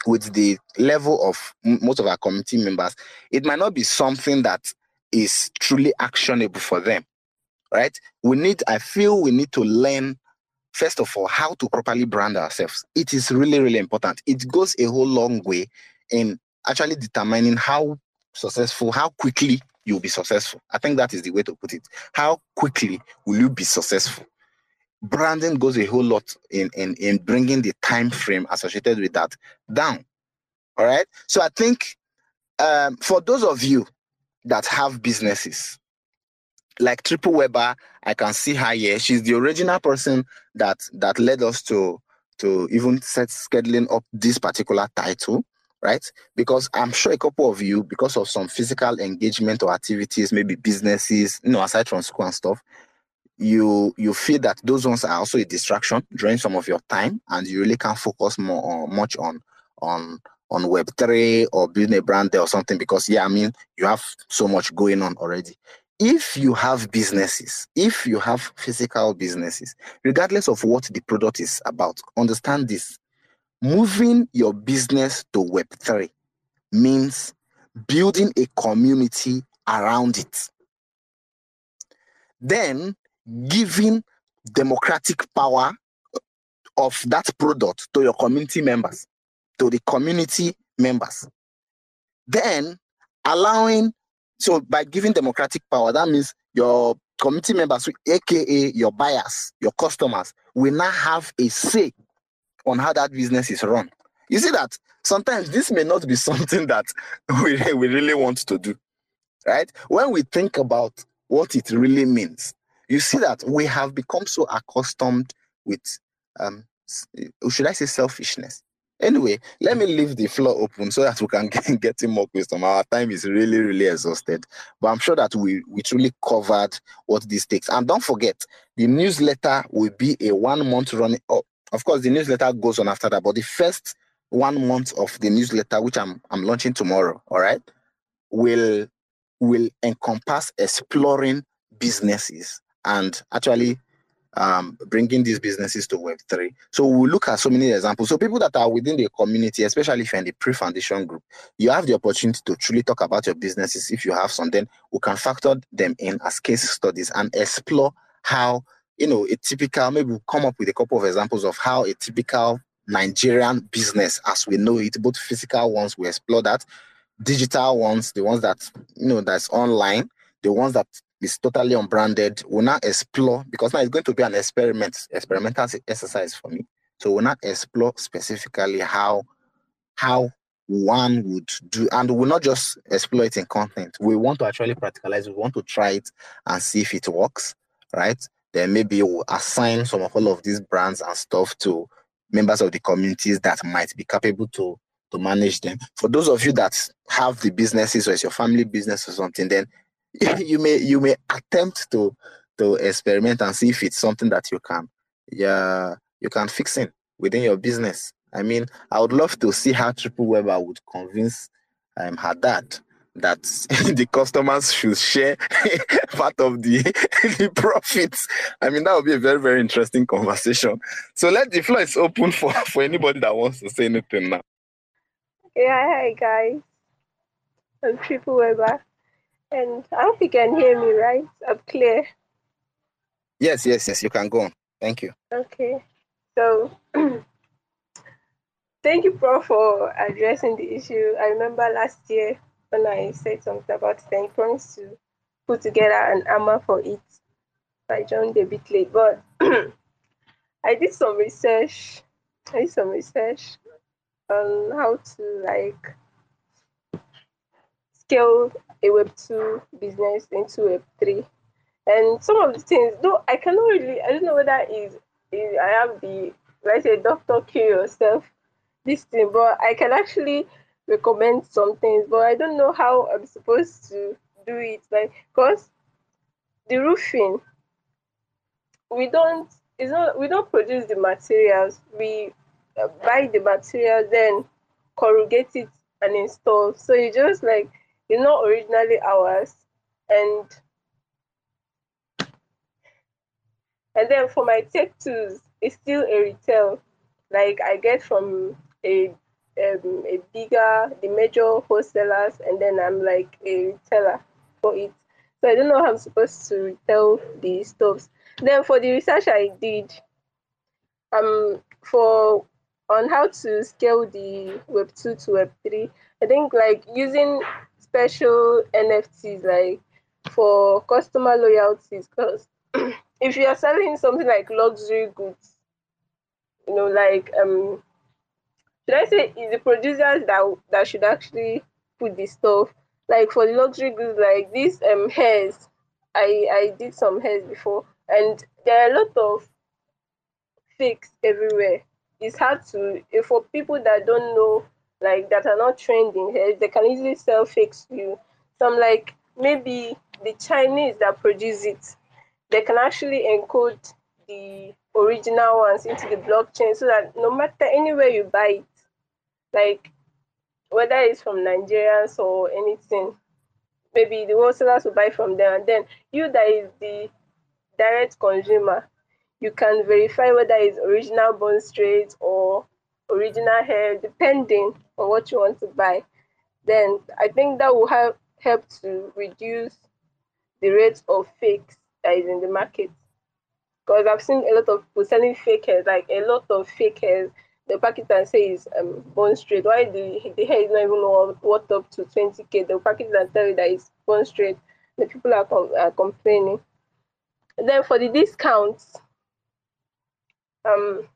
with the level of most of our community members, it might not be something that is truly actionable for them, right? We need, I feel we need to learn, first of all, how to properly brand ourselves. It is really, really important. It goes a whole long way in actually determining how successful, how quickly you'll be successful. I think that is the way to put it. How quickly will you be successful? Branding goes a whole lot in, in, in bringing the time frame associated with that down. All right. So I think um, for those of you that have businesses. Like TrippleWebber, I can see her here. She's the original person that that led us to to even set scheduling up this particular title, right? Because I'm sure a couple of you, because of some physical engagement or activities, maybe businesses, you know, aside from school and stuff, you you feel that those ones are also a distraction during some of your time, and you really can't focus more on, much on on on Web3 or building a brand there or something because, yeah, I mean, you have so much going on already. If you have businesses, if you have physical businesses, regardless of what the product is about, understand this. Moving your business to Web3 means building a community around it. Then giving democratic power of that product to your community members to the community members. Then allowing, so by giving democratic power, that means your community members, aka your buyers, your customers, will now have a say on how that business is run. You see that sometimes this may not be something that we, we really want to do, right? When we think about what it really means, you see that we have become so accustomed with, um, should I say, selfishness? Anyway, let me leave the floor open so that we can get, get in more questions. Our time is really, really exhausted. But I'm sure that we, we truly covered what this takes. And don't forget, the newsletter will be a one month running. Oh, of course, the newsletter goes on after that. But the first one month of the newsletter, which I'm I'm launching tomorrow, all right, will will encompass exploring businesses and actually um, bringing these businesses to Web3. So we'll look at so many examples. So people that are within the community, especially if you're in the pre-foundation group, you have the opportunity to truly talk about your businesses. If you have some, then we can factor them in as case studies and explore how, you know, a typical, maybe we'll come up with a couple of examples of how a typical Nigerian business, as we know it, both physical ones, we explore that, digital ones, the ones that, you know, that's online, the ones that is totally unbranded. We'll now explore because now it's going to be an experiment, experimental exercise for me. So we'll not explore specifically how how one would do, and we'll not just explore it in content. We want to actually practicalize. We want to try it and see if it works, right? Then maybe you assign some of all of these brands and stuff to members of the communities that might be capable to to manage them. For those of you that have the businesses or it's your family business or something, then you may you may attempt to to experiment and see if it's something that you can yeah you can fix in within your business. I mean, I would love to see how TrippleWebber would convince um, her dad that the customers should share part of the, the profits. I mean, that would be a very, very interesting conversation. So let the floor is open for, for anybody that wants to say anything now. Yeah, hi guys. I'm TrippleWebber. And I hope you can hear me, right? I'm clear. Yes, yes, yes, you can go on. Thank you. Okay. So thank you, Prof, for addressing the issue. I remember last year when I said something about it and promised to put together an AMA for it. I joined a bit late, but I did some research. I did some research on how to like scale a web 2 business into web 3 and some of the things though i cannot really i don't know whether is i have the let's say doctor kill yourself this thing but i can actually recommend some things but i don't know how i'm supposed to do it. Like because the roofing we don't it's not we don't produce the materials. We uh, buy the material then corrugate it and install. So you just like it's not originally ours and and then for my tech tools it's still a retail. Like i get from a um, a bigger the major wholesalers and then i'm like a retailer for it. So i don't know how i'm supposed to retail the stoves. Then for the research i did um for on how to scale the web 2 to web 3 i think like using special nfts like for customer loyalties because if you are selling something like luxury goods you know like um should i say is the producers that that should actually put the stuff like for luxury goods like these um hairs. I i did some hairs before and there are a lot of fakes everywhere. It's hard to for people that don't know like that are not trained eh, in hair they can easily sell fakes to you so i'm like maybe the chinese that produce it they can actually encode the original ones into the blockchain so that no matter anywhere you buy it like whether it's from nigerians or anything maybe the wholesalers will buy from them. And then you that is the direct consumer you can verify whether it's original bone straight or original hair, depending on what you want to buy. Then I think that will help help to reduce the rate of fakes that is in the market. Because I've seen a lot of people selling fake hairs, like a lot of fake hairs. The packet and says um, bone straight. Why the, the hair is not even worth up to 20k? The packet and tell you that it's bone straight. The people are, com- are complaining. And then for the discounts, um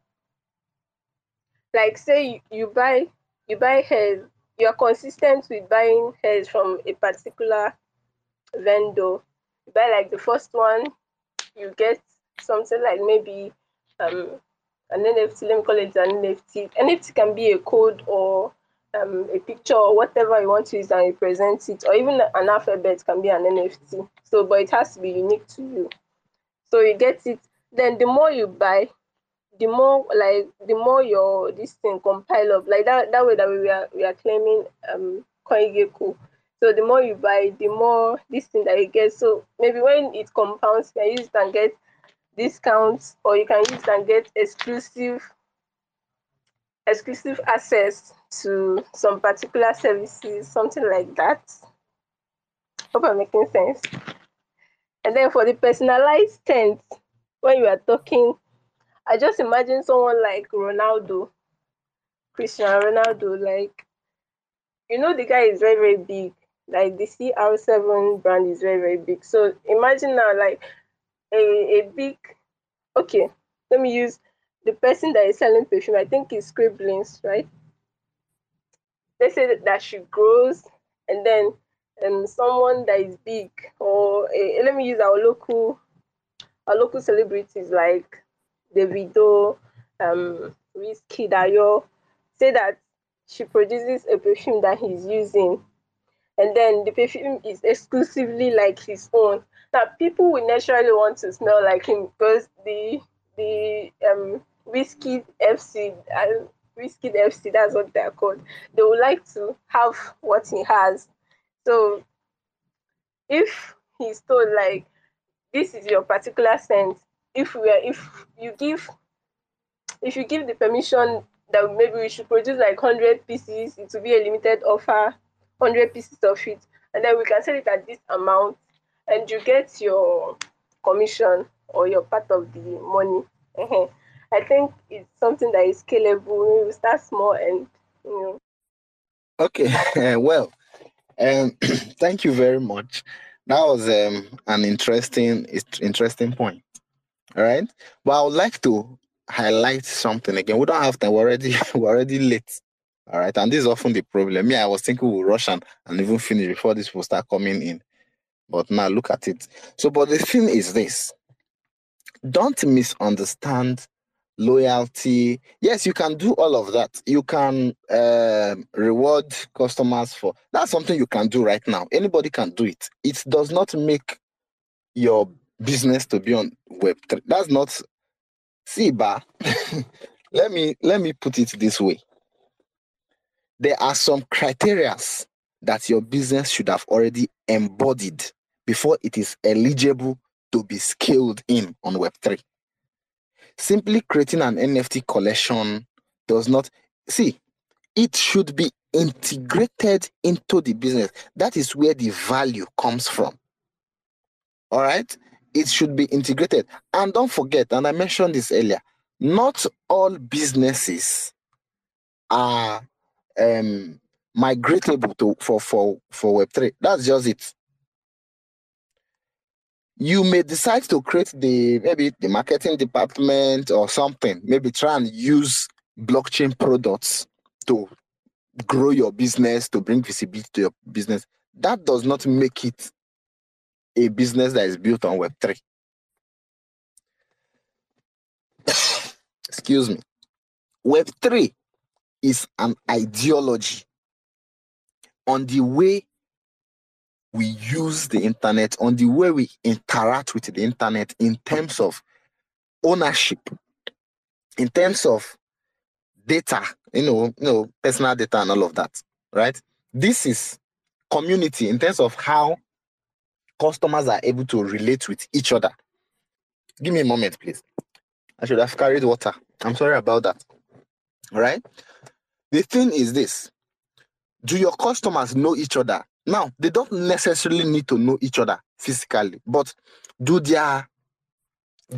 like say you, you buy you buy hairs you're consistent with buying hairs from a particular vendor. You buy like the first one you get something like maybe um an nft let me call it an nft nft can be a code or um, a picture or whatever you want to use and represent it or even an alphabet can be an nft so but it has to be unique to you. So you get it. Then the more you buy the more like the more your this thing compile up like that that way that we are we are claiming um CoinGecko. So the more you buy, the more this thing that you get. So maybe when it compounds, you can use it and get discounts, or you can use it and get exclusive exclusive access to some particular services, something like that. Hope I'm making sense. And then for the personalized tent, when you are talking I just imagine someone like Ronaldo, Cristiano Ronaldo, like you know the guy is very very big. Like the CR7 brand is very very big. So imagine now like a a big okay, let me use the person that is selling perfume, I think it's Scribblings, right? They say that, she grows and then um someone that is big or a, let me use our local our local celebrities like Davido, um, Wizkid Dayo say that she produces a perfume that he's using and then the perfume is exclusively like his own. Now people will naturally want to smell like him because the the um Wizkid FC uh, Wizkid FC that's what they're called. They would like to have what he has. So if he's told like this is your particular scent, if we are if you give if you give the permission that maybe we should produce like 100 pieces, it will be a limited offer 100 pieces of it. And then we can sell it at this amount and you get your commission or your part of the money. I think it's something that is scalable. We start small and you know. Okay. Well um thank you very much. That was um an interesting interesting point all right but i would like to highlight something again we don't have time we're already we're already late all right. And this is often the problem. Me, I was thinking we'll rush and, and even finish before this will start coming in. But now look at it. So, but the thing is this don't misunderstand loyalty. Yes, you can do all of that. You can uh, reward customers for that's something you can do right now. Anybody can do it. It does not make your business to be on web three. That's not see, bar. let me let me put it this way there are some criterias that your business should have already embodied before it is eligible to be scaled in on Web3. Simply creating an NFT collection does not see it should be integrated into the business. That is where the value comes from. All right, it should be integrated. And don't forget, and I mentioned this earlier, not all businesses are um migratable to for for for web3 that's just it. You may decide to create the maybe the marketing department or something. Maybe try and use blockchain products to grow your business to bring visibility to your business. That does not make it a business that is built on web3 excuse me web3 is an ideology on the way we use the internet, on the way we interact with the internet in terms of ownership, in terms of data, you know, you know, personal data and all of that, right? This is community in terms of how customers are able to relate with each other. Give me a moment, please. I should have carried water. I'm sorry about that. All right. The thing is this do your customers know each other? Now, they don't necessarily need to know each other physically, but do their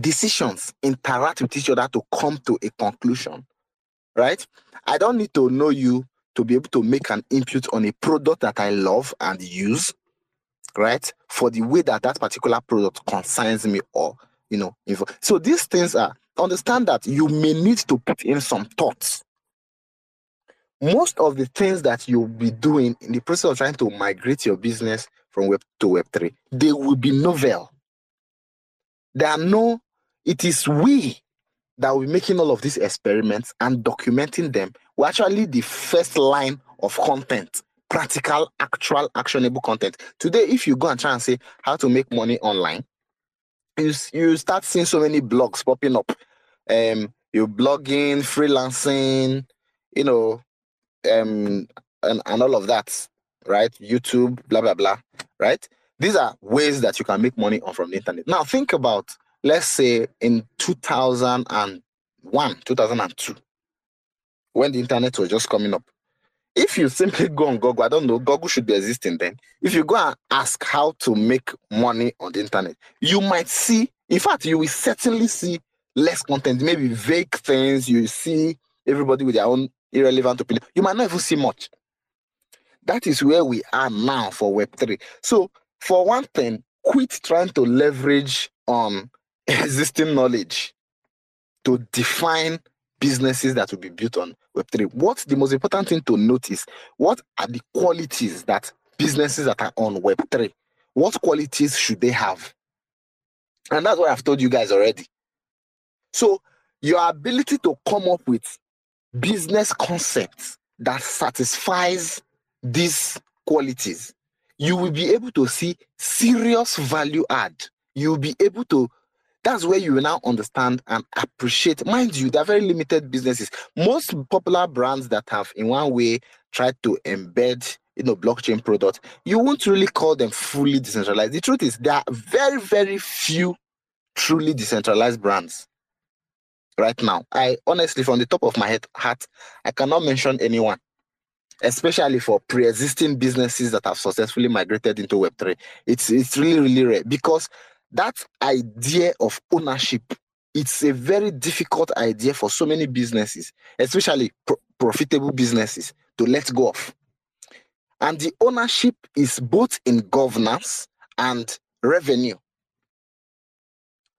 decisions interact with each other to come to a conclusion? Right? I don't need to know you to be able to make an input on a product that I love and use, right? For the way that that particular product concerns me or, you know, info. so these things are understand that you may need to put in some thoughts most of the things that you'll be doing in the process of trying to migrate your business from web to web 3 they will be novel there are no it is we that will be making all of these experiments and documenting them we're actually the first line of content practical actual actionable content today if you go and try and say how to make money online you, you start seeing so many blogs popping up um you're blogging freelancing you know um and, and all of that, right? YouTube, blah blah blah, right? These are ways that you can make money on from the internet. Now think about let's say in 2001, 2002, when the internet was just coming up. If you simply go on Google, I don't know, Google should be existing then. If you go and ask how to make money on the internet, you might see, in fact, you will certainly see less content, maybe vague things. You see everybody with their own irrelevant opinion. You might not even see much. That is where we are now for Web3. So, for one thing, quit trying to leverage on existing knowledge to define businesses that will be built on Web3. What's the most important thing to notice? What are the qualities that businesses that are on Web3? What qualities should they have? And that's what I've told you guys already. So, your ability to come up with business concepts that satisfies these qualities, you will be able to see serious value add. You'll be able to that's where you will now understand and appreciate. Mind you, they're very limited businesses. Most popular brands that have, in one way, tried to embed you know blockchain product you won't really call them fully decentralized. The truth is, there are very, very few truly decentralized brands right now. I honestly, from the top of my head, I cannot mention anyone, especially for pre-existing businesses that have successfully migrated into Web3. It's it's really, really rare because that idea of ownership it's a very difficult idea for so many businesses especially pro- profitable businesses to let go of. And the ownership is both in governance and revenue.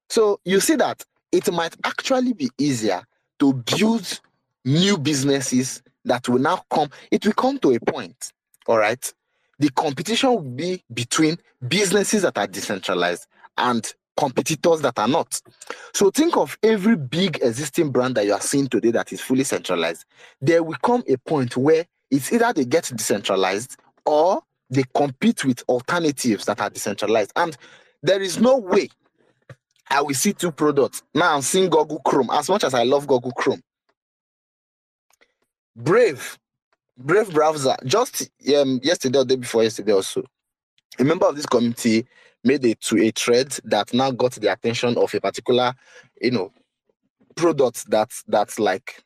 So you see that it might actually be easier to build new businesses that will now come. It will come to a point all right? The competition will be between businesses that are decentralized and competitors that are not. So think of every big existing brand that you are seeing today that is fully centralized. There will come a point where it's either they get decentralized or they compete with alternatives that are decentralized. And there is no way I will see two products. Now I'm seeing Google Chrome. As much as I love Google Chrome, Brave, Brave browser, just um, yesterday or day before yesterday also, a member of this committee made it to a thread that now got the attention of a particular, you know, product that's that's like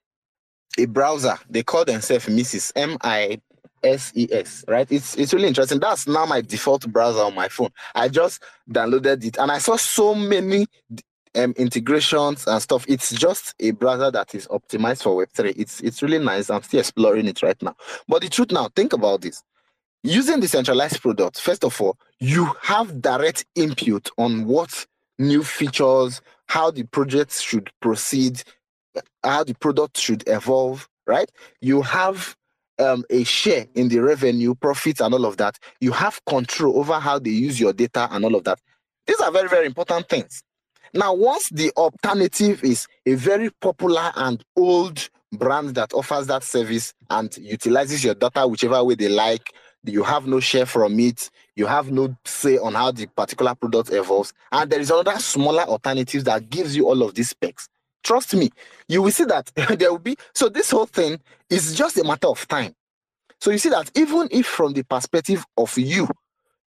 a browser. They call themselves Mises M I S E S, right? It's it's really interesting. That's now my default browser on my phone. I just downloaded it and I saw so many um, integrations and stuff. It's just a browser that is optimized for Web3. It's it's really nice. I'm still exploring it right now. But the truth now, think about this using decentralized products, first of all, you have direct input on what new features, how the project should proceed, how the product should evolve, right? You have um, a share in the revenue, profits, and all of that. You have control over how they use your data and all of that. These are very, very important things. Now, once the alternative is a very popular and old brand that offers that service and utilizes your data whichever way they like, you have no share from it you have no say on how the particular product evolves and there is another smaller alternative that gives you all of these specs trust me you will see that there will be so this whole thing is just a matter of time. So you see that even if from the perspective of you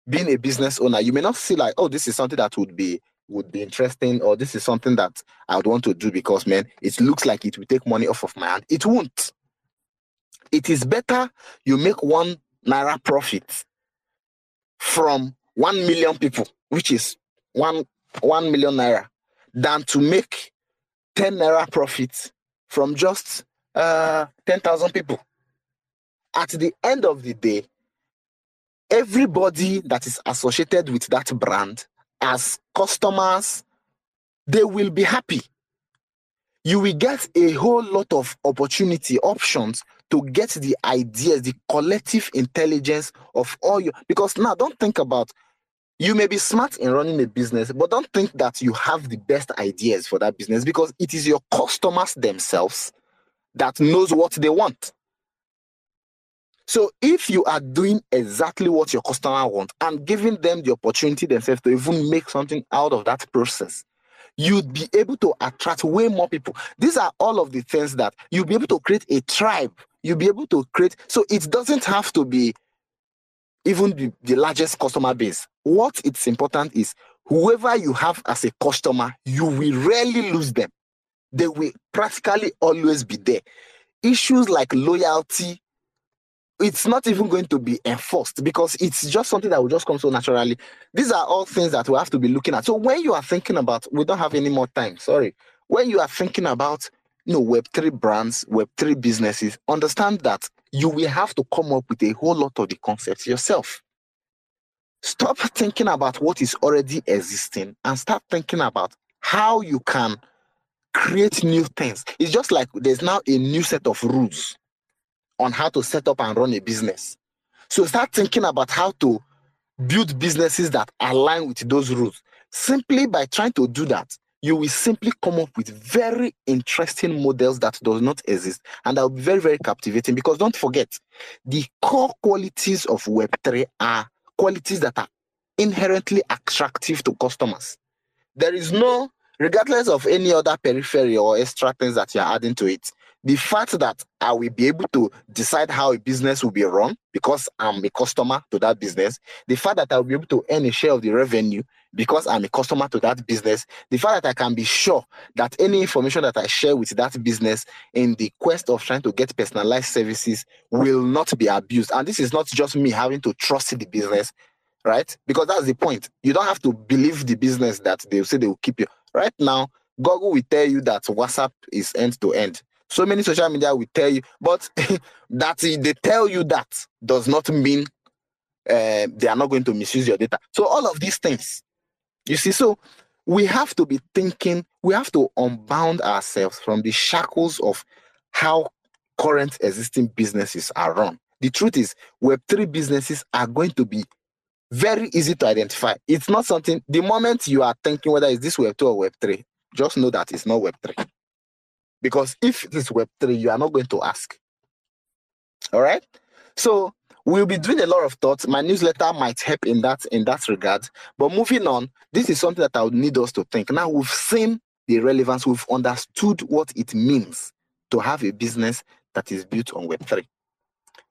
being a business owner you may not see like oh this is something that would be would be interesting or this is something that i would want to do because man it looks like it will take money off of my hand. It won't. It is better you make one naira profit from 1 million people, which is 1, 1 million naira, than to make 10 naira profit from just uh, 10,000 people. At the end of the day, everybody that is associated with that brand as customers, they will be happy. You will get a whole lot of opportunity, options to get the ideas, the collective intelligence of all you. Because now, don't think about you may be smart in running a business, but don't think that you have the best ideas for that business because it is your customers themselves that knows what they want. So if you are doing exactly what your customer wants and giving them the opportunity themselves to even make something out of that process, you'd be able to attract way more people. These are all of the things that you'll be able to create a tribe you'll be able to create. So it doesn't have to be even the, the largest customer base. What it's important is whoever you have as a customer, you will rarely lose them. They will practically always be there. Issues like loyalty, it's not even going to be enforced because it's just something that will just come so naturally. These are all things that we have to be looking at. So when you are thinking about, we don't have any more time, sorry. When you are thinking about you know, Web3 brands, Web3 businesses, understand that you will have to come up with a whole lot of the concepts yourself. Stop thinking about what is already existing and start thinking about how you can create new things. It's just like there's now a new set of rules on how to set up and run a business. So start thinking about how to build businesses that align with those rules. simply by trying to do that, you will simply come up with very interesting models that does not exist and that will be very very captivating because don't forget the core qualities of web3 are qualities that are inherently attractive to customers. There is no regardless of any other periphery or extra things that you're adding to it the fact that I will be able to decide how a business will be run because I'm a customer to that business, the fact that I'll be able to earn a share of the revenue because I'm a customer to that business, the fact that I can be sure that any information that I share with that business in the quest of trying to get personalized services will not be abused. And this is not just me having to trust the business, right? Because that's the point. You don't have to believe the business that they say they will keep you. Right now, Google will tell you that WhatsApp is end to end so many social media will tell you, but that they tell you that does not mean uh, they are not going to misuse your data. So all of these things, you see, so we have to be thinking, we have to unbound ourselves from the shackles of how current existing businesses are run. The truth is, Web3 businesses are going to be very easy to identify. It's not something, the moment you are thinking whether it's this Web2 or Web3, just know that it's not Web3. Because if it is Web3, you are not going to ask. All right. So we'll be doing a lot of thoughts. My newsletter might help in that in that regard. But moving on, this is something that I would need us to think. Now we've seen the relevance, we've understood what it means to have a business that is built on Web3.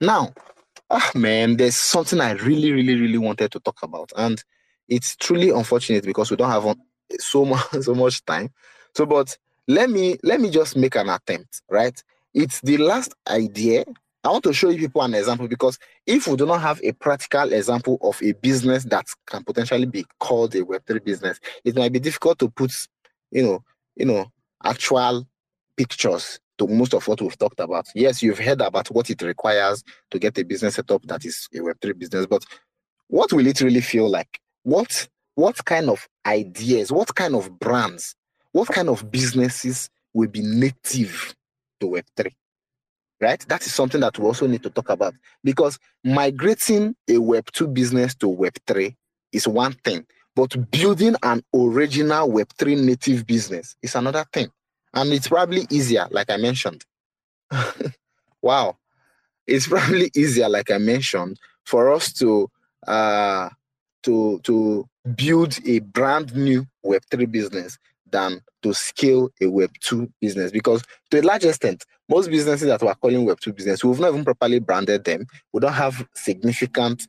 Now, ah man, there's something I really, really, really wanted to talk about. And it's truly unfortunate because we don't have so much so much time. So, but let me let me just make an attempt right? It's the last idea. I want to show you people an example because if we do not have a practical example of a business that can potentially be called a web3 business it might be difficult to put you know you know actual pictures to most of what we've talked about. Yes you've heard about what it requires to get a business set up that is a web3 business but what will it really feel like? What what kind of ideas what kind of brands what kind of businesses will be native to Web3? Right? That is something that we also need to talk about because migrating a Web2 business to Web3 is one thing, but building an original Web3 native business is another thing. And it's probably easier, like I mentioned. wow. It's probably easier, like I mentioned, for us to uh, to to build a brand new Web3 business than to scale a Web 2 business because, to a large extent, most businesses that we're calling Web 2 business, we've not even properly branded them. We don't have significant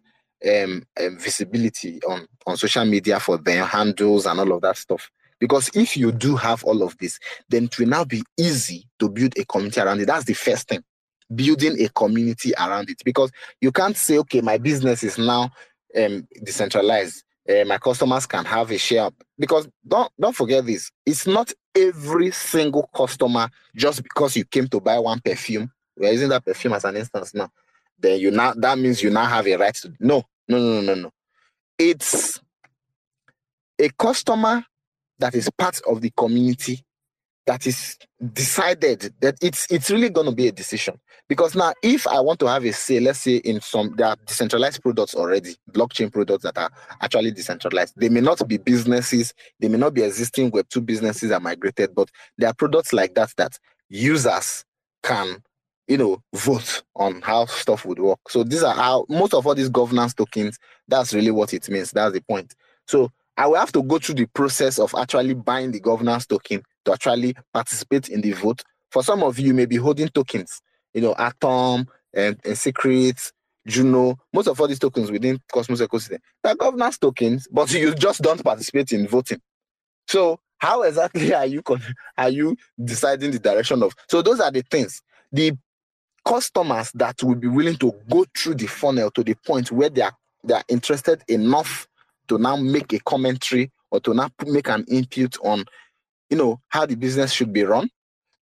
um, um, visibility on, on social media for their handles and all of that stuff. Because if you do have all of this, then it will now be easy to build a community around it. That's the first thing building a community around it. Because you can't say, okay, my business is now um, decentralized uh, my customers can have a share because don't don't forget this it's not every single customer just because you came to buy one perfume we're using that perfume as an instance now then you now that means you now have a right to no no no no no. It's a customer that is part of the community that is decided that it's it's really going to be a decision. Because now if i want to have a say let's say in some there are decentralized products already blockchain products that are actually decentralized they may not be businesses they may not be existing web 2 businesses are migrated but there are products like that that users can you know vote on how stuff would work. So these are how most of all these governance tokens that's really what it means. That's the point. So I will have to go through the process of actually buying the governance token to actually participate in the vote. For some of you, you may be holding tokens, you know, Atom eh, eh, and, and Secrets, Juno, most of all these tokens within Cosmos ecosystem. They're governance tokens, but you just don't participate in voting. So how exactly are you are you deciding the direction of? So those are the things. The customers that will be willing to go through the funnel to the point where they are they are interested enough to now make a commentary or to now make an input on, you know, how the business should be run,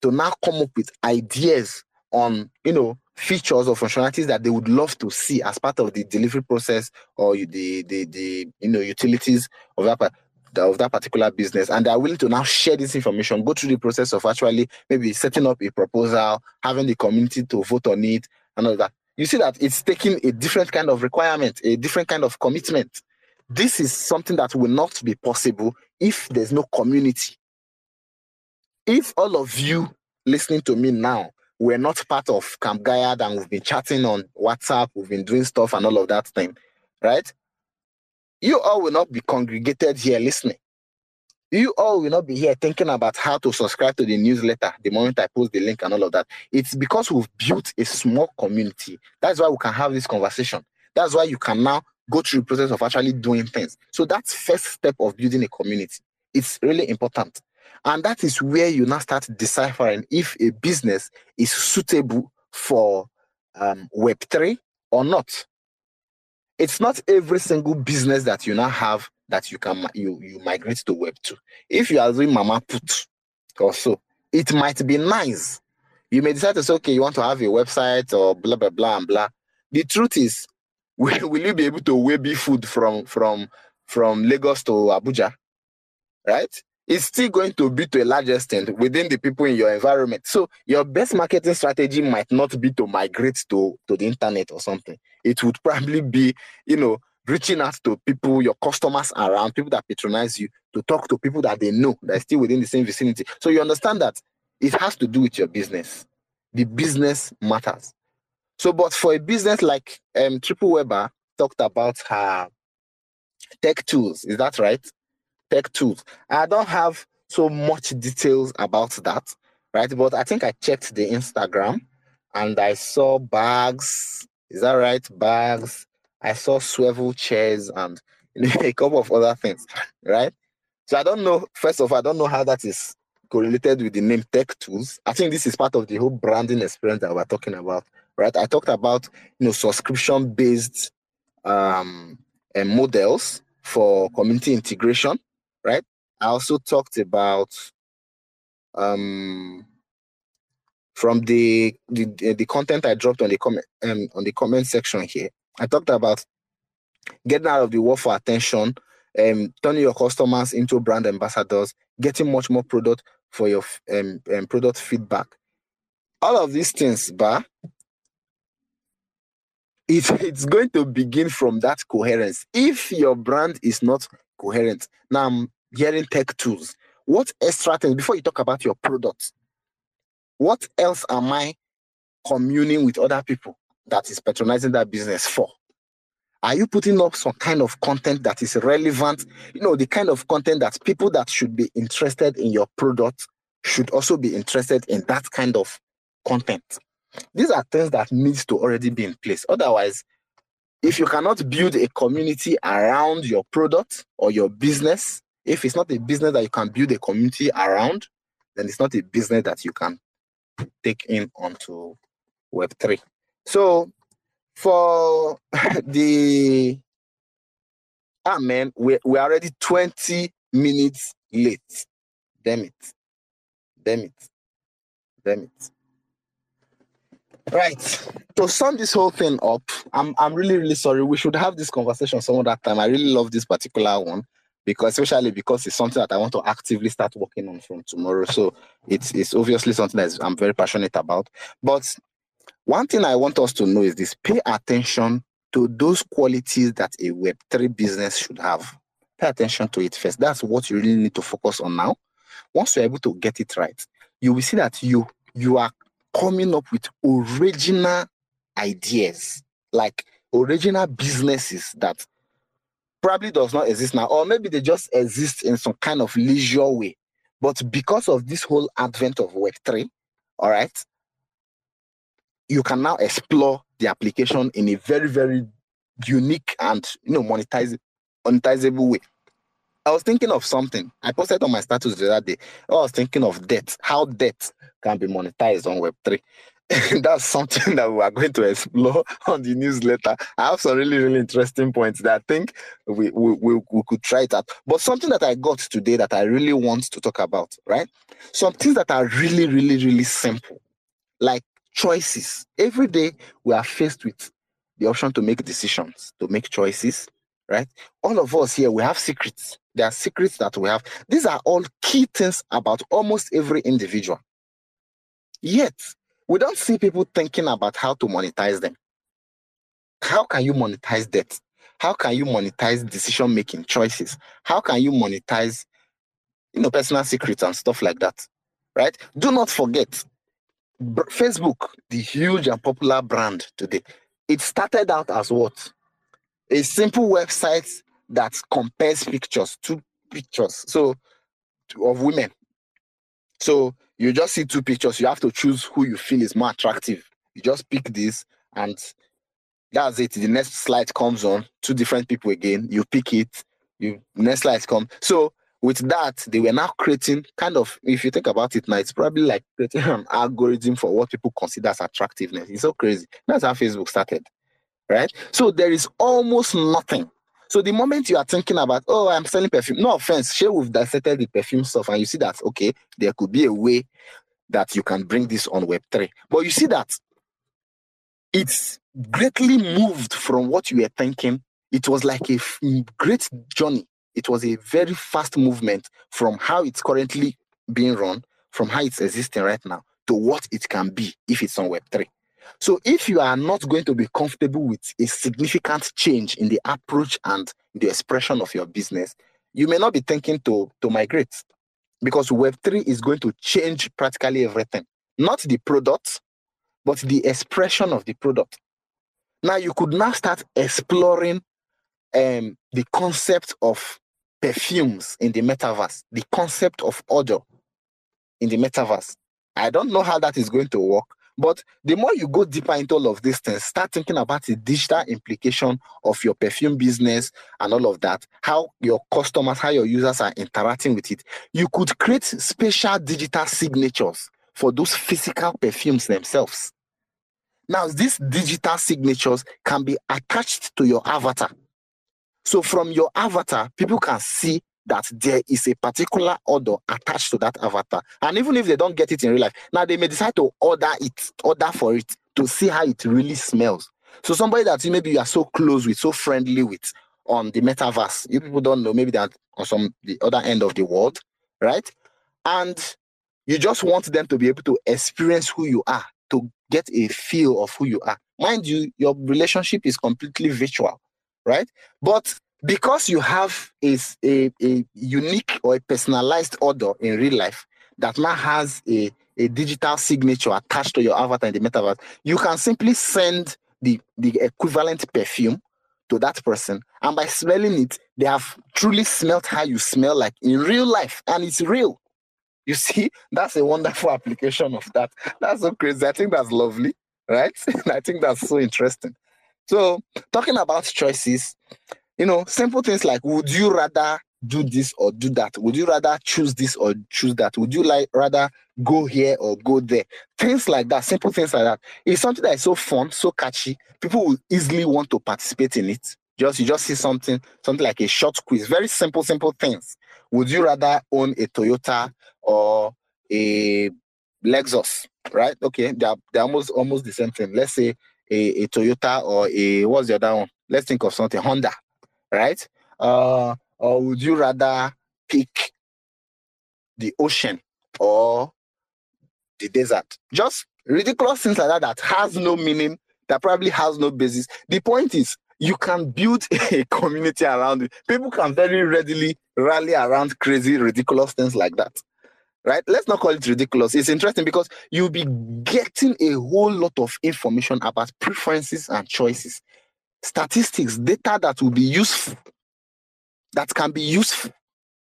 to now come up with ideas on, you know, features or functionalities that they would love to see as part of the delivery process or the the the you know utilities of that of that particular business. And they're willing to now share this information go through the process of actually maybe setting up a proposal having the community to vote on it and all that. You see that it's taking a different kind of requirement a different kind of commitment. This is something that will not be possible if there's no community. If all of you listening to me now were not part of Camp Gaiad and we've been chatting on WhatsApp, we've been doing stuff and all of that thing, right? You all will not be congregated here listening. You all will not be here thinking about how to subscribe to the newsletter the moment I post the link and all of that. It's because we've built a small community. That's why we can have this conversation. That's why you can now go through the process of actually doing things. So that's first step of building a community. It's really important. And that is where you now start deciphering if a business is suitable for um, Web3 or not. It's not every single business that you now have that you can you, you migrate to Web2. If you are doing Mama Put or so, it might be nice. You may decide to say, okay, you want to have a website or blah blah blah and blah. The truth is, will, will you be able to weigh food from from from Lagos to Abuja? Right? It's still going to be to a large extent within the people in your environment. So your best marketing strategy might not be to migrate to, to the internet or something. It would probably be, you know, reaching out to people, your customers around, people that patronize you, to talk to people that they know that are still within the same vicinity. So you understand that it has to do with your business. The business matters. So, but for a business like um, TrippleWebber talked about her tech tools, is that right? Tech tools. I don't have so much details about that, right? But I think I checked the Instagram and I saw bags. Is that right? Bags. I saw swivel chairs and a couple of other things, right? So I don't know. First of all, I don't know how that is correlated with the name Tech Tools. I think this is part of the whole branding experience that we're talking about right? I talked about you know subscription based um, uh, models for community integration, right? I also talked about um, from the, the the content I dropped on the comment um, on the comment section here. I talked about getting out of the war for attention, um, turning your customers into brand ambassadors, getting much more product for your um, um, product feedback. All of these things, bar it, it's going to begin from that coherence. If your brand is not coherent, now I'm hearing tech tools. What extra things before you talk about your products? What else am I communing with other people that is patronizing that business for? Are you putting up some kind of content that is relevant? You know, the kind of content that people that should be interested in your product should also be interested in that kind of content. These are things that needs to already be in place. Otherwise, if you cannot build a community around your product or your business, if it's not a business that you can build a community around, then it's not a business that you can take in onto Web3. So for the ah man, we we're already 20 minutes late. Damn it. Damn it. Damn it. Right. To sum this whole thing up, I'm I'm really, really sorry. We should have this conversation some other time. I really love this particular one because especially because it's something that I want to actively start working on from tomorrow. So it's it's obviously something that I'm very passionate about. But one thing I want us to know is this pay attention to those qualities that a web3 business should have. Pay attention to it first. That's what you really need to focus on now. Once you're able to get it right, you will see that you you are coming up with original ideas, like original businesses that probably does not exist now, or maybe they just exist in some kind of leisure way. But because of this whole advent of Web3, all right, you can now explore the application in a very, very unique and you know monetize monetizable way. I was thinking of something. I posted on my status the other day. Oh, I was thinking of debt, how debt can be monetized on Web3. That's something that we are going to explore on the newsletter. I have some really, really interesting points that I think we, we, we, we could try out. But something that I got today that I really want to talk about, right? Some things that are really, really, really simple, like choices. Every day we are faced with the option to make decisions, to make choices, right? All of us here, we have secrets. There are secrets that we have. These are all key things about almost every individual. Yet, we don't see people thinking about how to monetize them. How can you monetize debt? How can you monetize decision making choices? How can you monetize, you know, personal secrets and stuff like that? Right? Do not forget, Facebook, the huge and popular brand today, it started out as what? A simple website that compares pictures, two pictures, so of women. So you just see two pictures. You have to choose who you feel is more attractive. You just pick this, and that's it. The next slide comes on, two different people again. You pick it, you next slide come. So with that, they were now creating kind of, if you think about it now, it's probably like creating an algorithm for what people consider as attractiveness. It's so crazy. That's how Facebook started. Right? So there is almost nothing. So the moment you are thinking about, oh, I'm selling perfume, no offense, share we've dissected the perfume stuff, and you see that okay, there could be a way that you can bring this on Web3. But you see that it's greatly moved from what you were thinking. It was like a great journey. It was a very fast movement from how it's currently being run, from how it's existing right now, to what it can be if it's on Web3. So if you are not going to be comfortable with a significant change in the approach and the expression of your business, you may not be thinking to, to migrate because Web3 is going to change practically everything. Not the product, but the expression of the product. Now you could now start exploring um, the concept of perfumes in the metaverse, the concept of odor in the metaverse. I don't know how that is going to work, but the more you go deeper into all of these things, start thinking about the digital implication of your perfume business and all of that, how your customers, how your users are interacting with it. You could create special digital signatures for those physical perfumes themselves. Now, these digital signatures can be attached to your avatar. So, from your avatar, people can see that there is a particular odor attached to that avatar. And even if they don't get it in real life, now they may decide to order it, order for it to see how it really smells. So, somebody that you maybe you are so close with, so friendly with on the metaverse, you people don't know, maybe they're on some the other end of the world, right? And you just want them to be able to experience who you are, to get a feel of who you are. Mind you, your relationship is completely virtual, right? But because you have a, a, a unique or a personalized order in real life that now has a, a digital signature attached to your avatar in the metaverse, you can simply send the, the equivalent perfume to that person. And by smelling it, they have truly smelt how you smell like in real life. And it's real. You see, that's a wonderful application of that. That's so crazy. I think that's lovely, right? I think that's so interesting. So, talking about choices, you know, simple things like would you rather do this or do that? Would you rather choose this or choose that? Would you like rather go here or go there? Things like that, simple things like that. It's something that is so fun, so catchy. People will easily want to participate in it. Just you just see something, something like a short quiz, very simple, simple things. Would you rather own a Toyota or a Lexus? Right? Okay, they're, they're almost almost the same thing. Let's say a, a Toyota or a what's the other one? Let's think of something Honda, right? Uh, or would you rather pick the ocean or the desert? Just ridiculous things like that that has no meaning, that probably has no basis. The point is, you can build a community around it. People can very readily rally around crazy, ridiculous things like that. Right? Let's not call it ridiculous. It's interesting because you'll be getting a whole lot of information about preferences and choices, statistics, data that will be useful, that can be useful,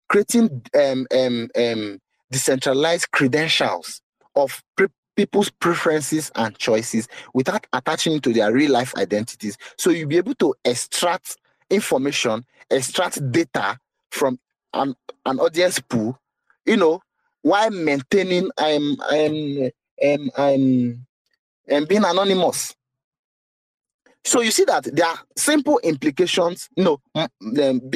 creating um, um, um, decentralized credentials of pre- people's preferences and choices without attaching to their real life identities. So you'll be able to extract information, extract data from an, an audience pool, you know, while maintaining um, um, um, um, um, being anonymous. So you see that there are simple implications, no, um,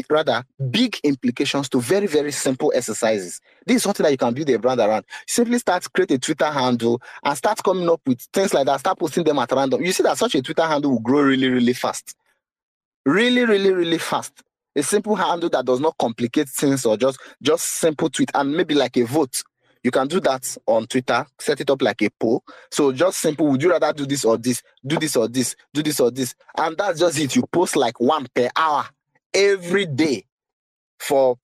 rather big implications to very, very simple exercises. This is something that you can build a brand around. Simply start create a Twitter handle and start coming up with things like that. Start posting them at random. You see that such a Twitter handle will grow really, really fast. Really, really, really fast. A simple handle that does not complicate things or just just simple tweet and maybe like a vote. You can do that on Twitter, set it up like a poll. So just simple, would you rather do this or this, do this or this, do this or this? And that's just it. You post like one per hour every day for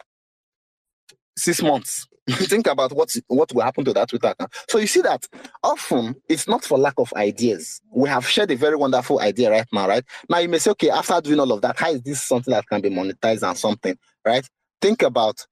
six months. Think about what what will happen to that Twitter account. So you see that often it's not for lack of ideas. We have shared a very wonderful idea right now, right? Now you may say, okay, after doing all of that, how is this something that can be monetized and something, right? Think about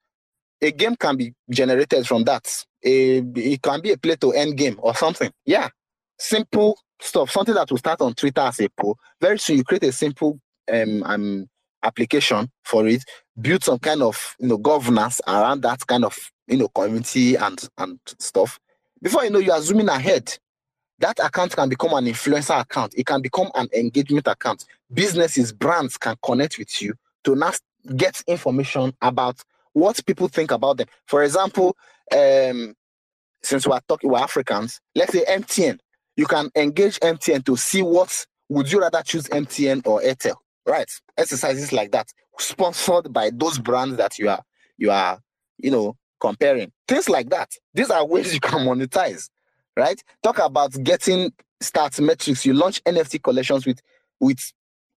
a game can be generated from that. A, it can be a play to earn game or something. Yeah, simple stuff. Something that will start on Twitter as a poll. Very soon you create a simple um, um application for it, build some kind of you know governance around that kind of you know community and and stuff. Before you know, you are zooming ahead. That account can become an influencer account. It can become an engagement account. Businesses, brands can connect with you to now get information about what people think about them. For example, um, since we're talking we're Africans, let's say MTN. You can engage MTN to see what would you rather choose MTN or Airtel right? Exercises like that, sponsored by those brands that you are you are, you know, comparing. Things like that. These are ways you can monetize, right? Talk about getting stats metrics. You launch NFT collections with with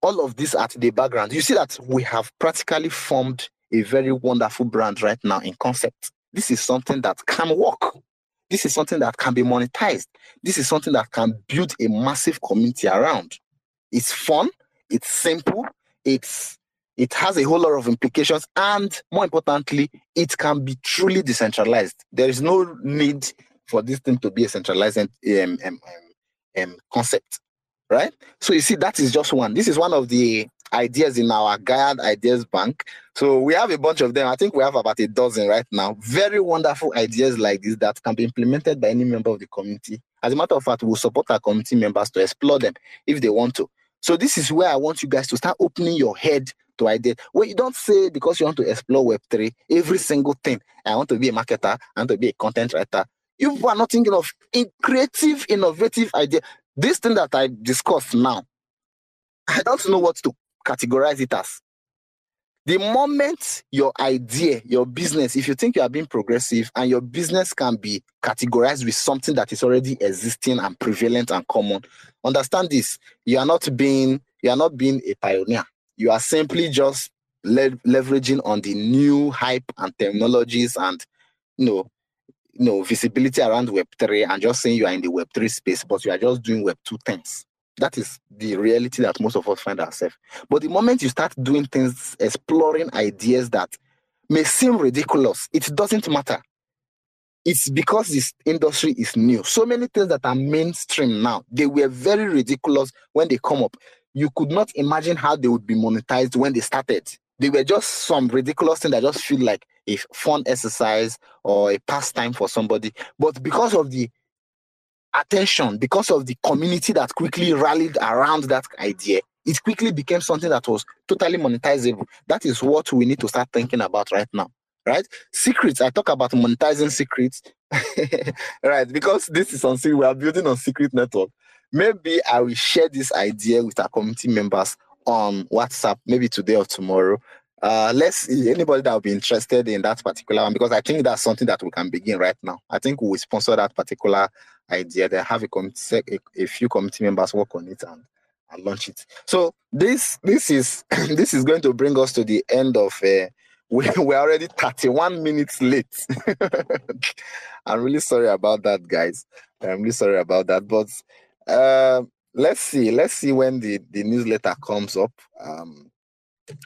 all of this at the background. You see that we have practically formed a very wonderful brand right now in concept. This is something that can work. This is something that can be monetized. This is something that can build a massive community around. It's fun it's simple, it's it has a whole lot of implications, and more importantly, it can be truly decentralized. There is no need for this thing to be a centralized um, um, um, um, concept, right? So you see, that is just one. This is one of the ideas in our Gaia Ideas Bank. So we have a bunch of them. I think we have about a dozen right now. Very wonderful ideas like this that can be implemented by any member of the community. As a matter of fact, we'll support our community members to explore them if they want to. So this is where I want you guys to start opening your head to ideas. Well, you don't say because you want to explore Web3, every single thing. I want to be a marketer, I want to be a content writer. You are not thinking of in creative, innovative idea. This thing that I discussed now, I don't know what to categorize it as. The moment your idea, your business, if you think you are being progressive and your business can be categorized with something that is already existing and prevalent and common, understand this. You are not being you are not being a pioneer. You are simply just le- leveraging on the new hype and technologies and you know, you know, visibility around Web3 and just saying you are in the Web3 space, but you are just doing Web2 things. That is the reality that most of us find ourselves. But the moment you start doing things, exploring ideas that may seem ridiculous, it doesn't matter. It's because this industry is new. So many things that are mainstream now, they were very ridiculous when they come up. You could not imagine how they would be monetized when they started. They were just some ridiculous thing that just feel like a fun exercise or a pastime for somebody. But because of the attention because of the community that quickly rallied around that idea. It quickly became something that was totally monetizable. That is what we need to start thinking about right now right? Secrets. I talk about monetizing secrets. Right because this is something we are building on secret network. Maybe i will share this idea with our community members on whatsapp maybe today or tomorrow uh let's see anybody that will be interested in that particular one? Because i think that's something that we can begin right now. I think we sponsor that particular idea They have a committee a, a few committee members work on it and and launch it. So this this is this is going to bring us to the end of uh, we, we're already 31 minutes late. I'm really sorry about that guys. I'm really sorry about that but uh, let's see let's see when the the newsletter comes up. Um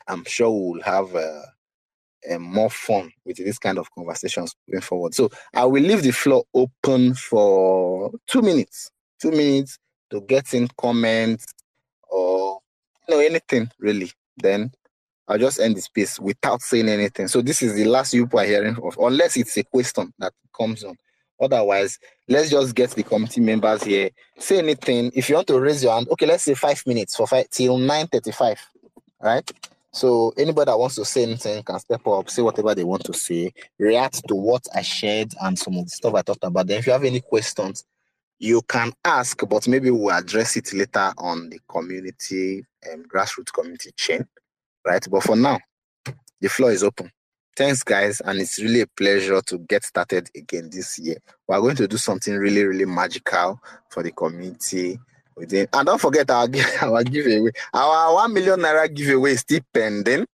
I'm sure we'll have uh, uh, more fun with this kind of conversations going forward. So I will leave the floor open for two minutes, two minutes to get in comments or you know anything really. Then I'll just end the space without saying anything. So this is the last you are hearing of, unless it's a question that comes on. Otherwise, let's just get the committee members here. Say anything. If you want to raise your hand, okay, let's say five minutes for five till 9:35, right? So anybody that wants to say anything can step up, say whatever they want to say, react to what I shared and some of the stuff I talked about. Then if you have any questions, you can ask, but maybe we'll address it later on the community and um, grassroots community chain, right? But for now, the floor is open. thanks, guys. And it's really a pleasure to get started again this year. We're going to do something really, really magical for the community. Within. And don't forget our, our giveaway. Our 1 million naira giveaway is still pending.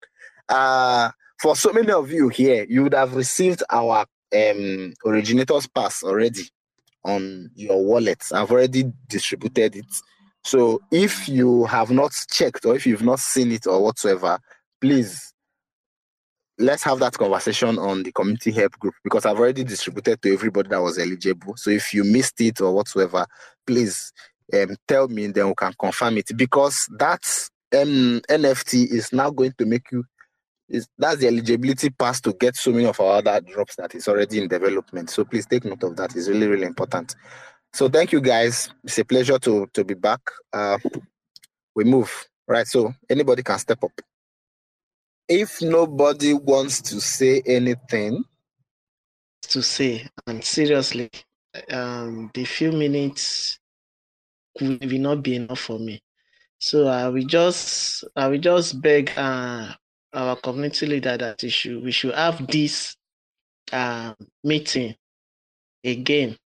Uh, for so many of you here, you would have received our um, originator's pass already on your wallets. I've already distributed it. So if you have not checked or if you've not seen it or whatsoever, please let's have that conversation on the community help group because I've already distributed to everybody that was eligible. So if you missed it or whatsoever, please um, tell me, then we can confirm it because that um, NFT is now going to make you. Is that's the eligibility pass to get so many of our other drops that is already in development. So please take note of that. It's really really important. So thank you guys. It's a pleasure to to be back. Uh, we move right. So anybody can step up if nobody wants to say anything to say and seriously um the few minutes will not be enough for me so i will just i will just beg uh, our community leader that we should we should have this uh, meeting again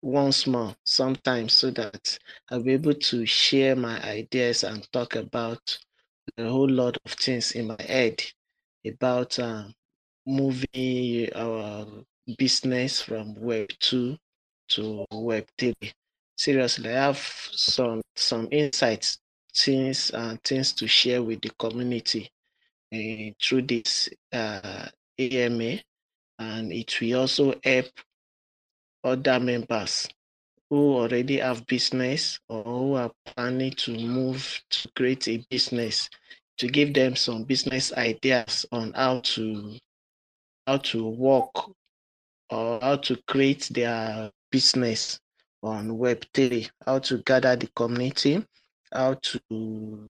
once more sometimes so that i'll be able to share my ideas and talk about a whole lot of things in my head about uh, moving our business from Web 2 to Web 3. Seriously, I have some some insights, things and uh, things to share with the community uh, through this uh, AMA, and it will also help other members who already have business or who are planning to move to create a business to give them some business ideas on how to how to work or how to create their business on web3 how to gather the community how to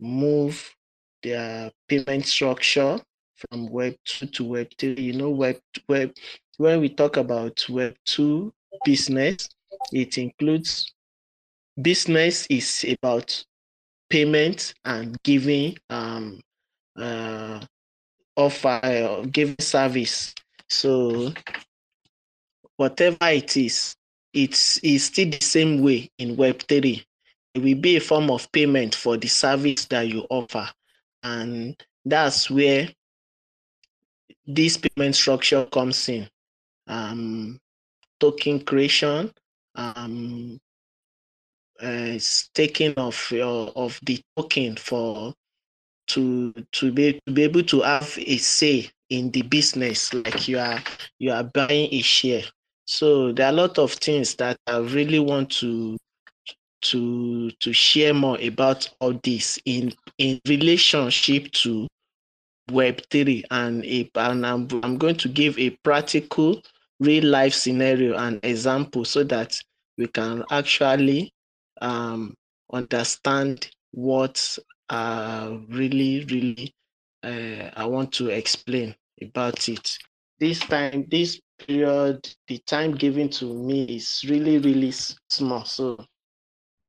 move their payment structure from web 2 to web 3 you know web web when we talk about web 2 business it includes business is about payment and giving um, uh, offer uh, giving service. So whatever it is, it's, it's still the same way in Web3. It will be a form of payment for the service that you offer. And that's where this payment structure comes in. Um, token creation, um, uh, of your of the token for to to be to be able to have a say in the business like you are you are buying a share so there are a lot of things that i really want to to to share more about all this in in relationship to web3 and a, and I'm, I'm going to give a practical real life scenario and example so that we can actually um, understand what uh, really, really uh, I want to explain about it. This time, this period, the time given to me is really, really small. So,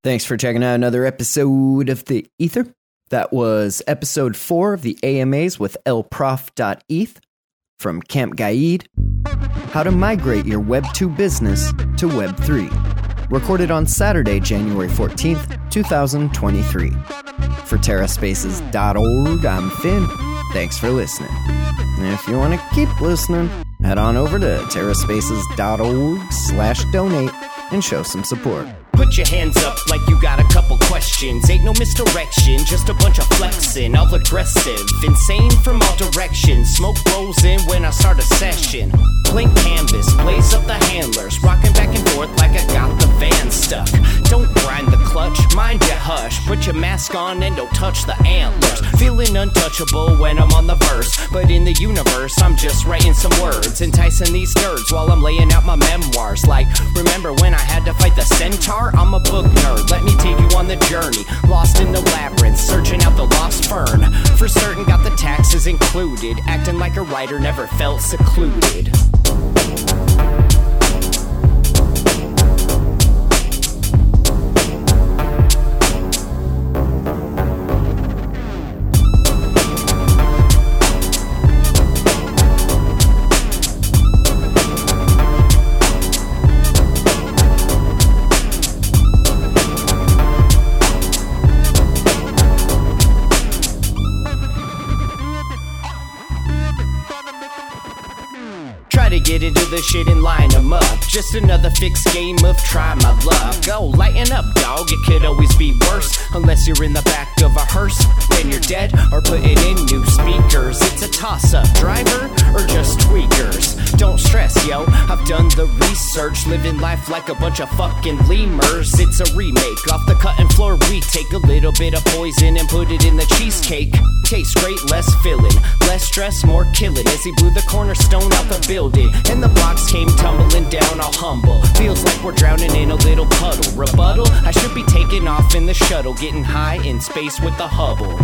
thanks for checking out another episode of the Ether. That was episode four of the AMAs with elprof.eth from Camp Gaiad. How to migrate your Web 2 business to Web 3 recorded on Saturday, January 14th, 2023. For TerraSpaces.org, I'm Finn. Thanks for listening. If you want to keep listening, head on over to TerraSpaces.org slash donate and show some support. Put your hands up like you got a couple questions. Ain't no misdirection, just a bunch of flexing. All aggressive, insane from all directions. Smoke rolls in when I start a session. Blank canvas, blaze up the handlers. Rocking back and forth like I got the van stuck. Mind your hush. Put your mask on and don't touch the antlers. Feeling untouchable when I'm on the verse. But in the universe, I'm just writing some words. Enticing these nerds while I'm laying out my memoirs. Like, remember when I had to fight the centaur? I'm a book nerd. Let me take you on the journey. Lost in the labyrinth, searching out the lost fern. For certain, got the taxes included. Acting like a writer, never felt secluded. Shit and line up. Just another fixed game of try my luck. Go lighten up, dog. It could always be worse. Unless you're in the back of a hearse, then you're dead or put it in new speakers. It's a toss up, driver or just tweakers. Don't stress, yo. I've done the research, living life like a bunch of fucking lemurs. It's a remake off the cutting floor. We take a little bit of poison and put it in the cheesecake. Tastes great, less filling, less stress, more killing. As he blew the cornerstone out the building, and the blocks came tumbling down, all humble. Feels like we're drowning in a little puddle. Rebuttal, I should be taking off in the shuttle, getting high in space with the Hubble.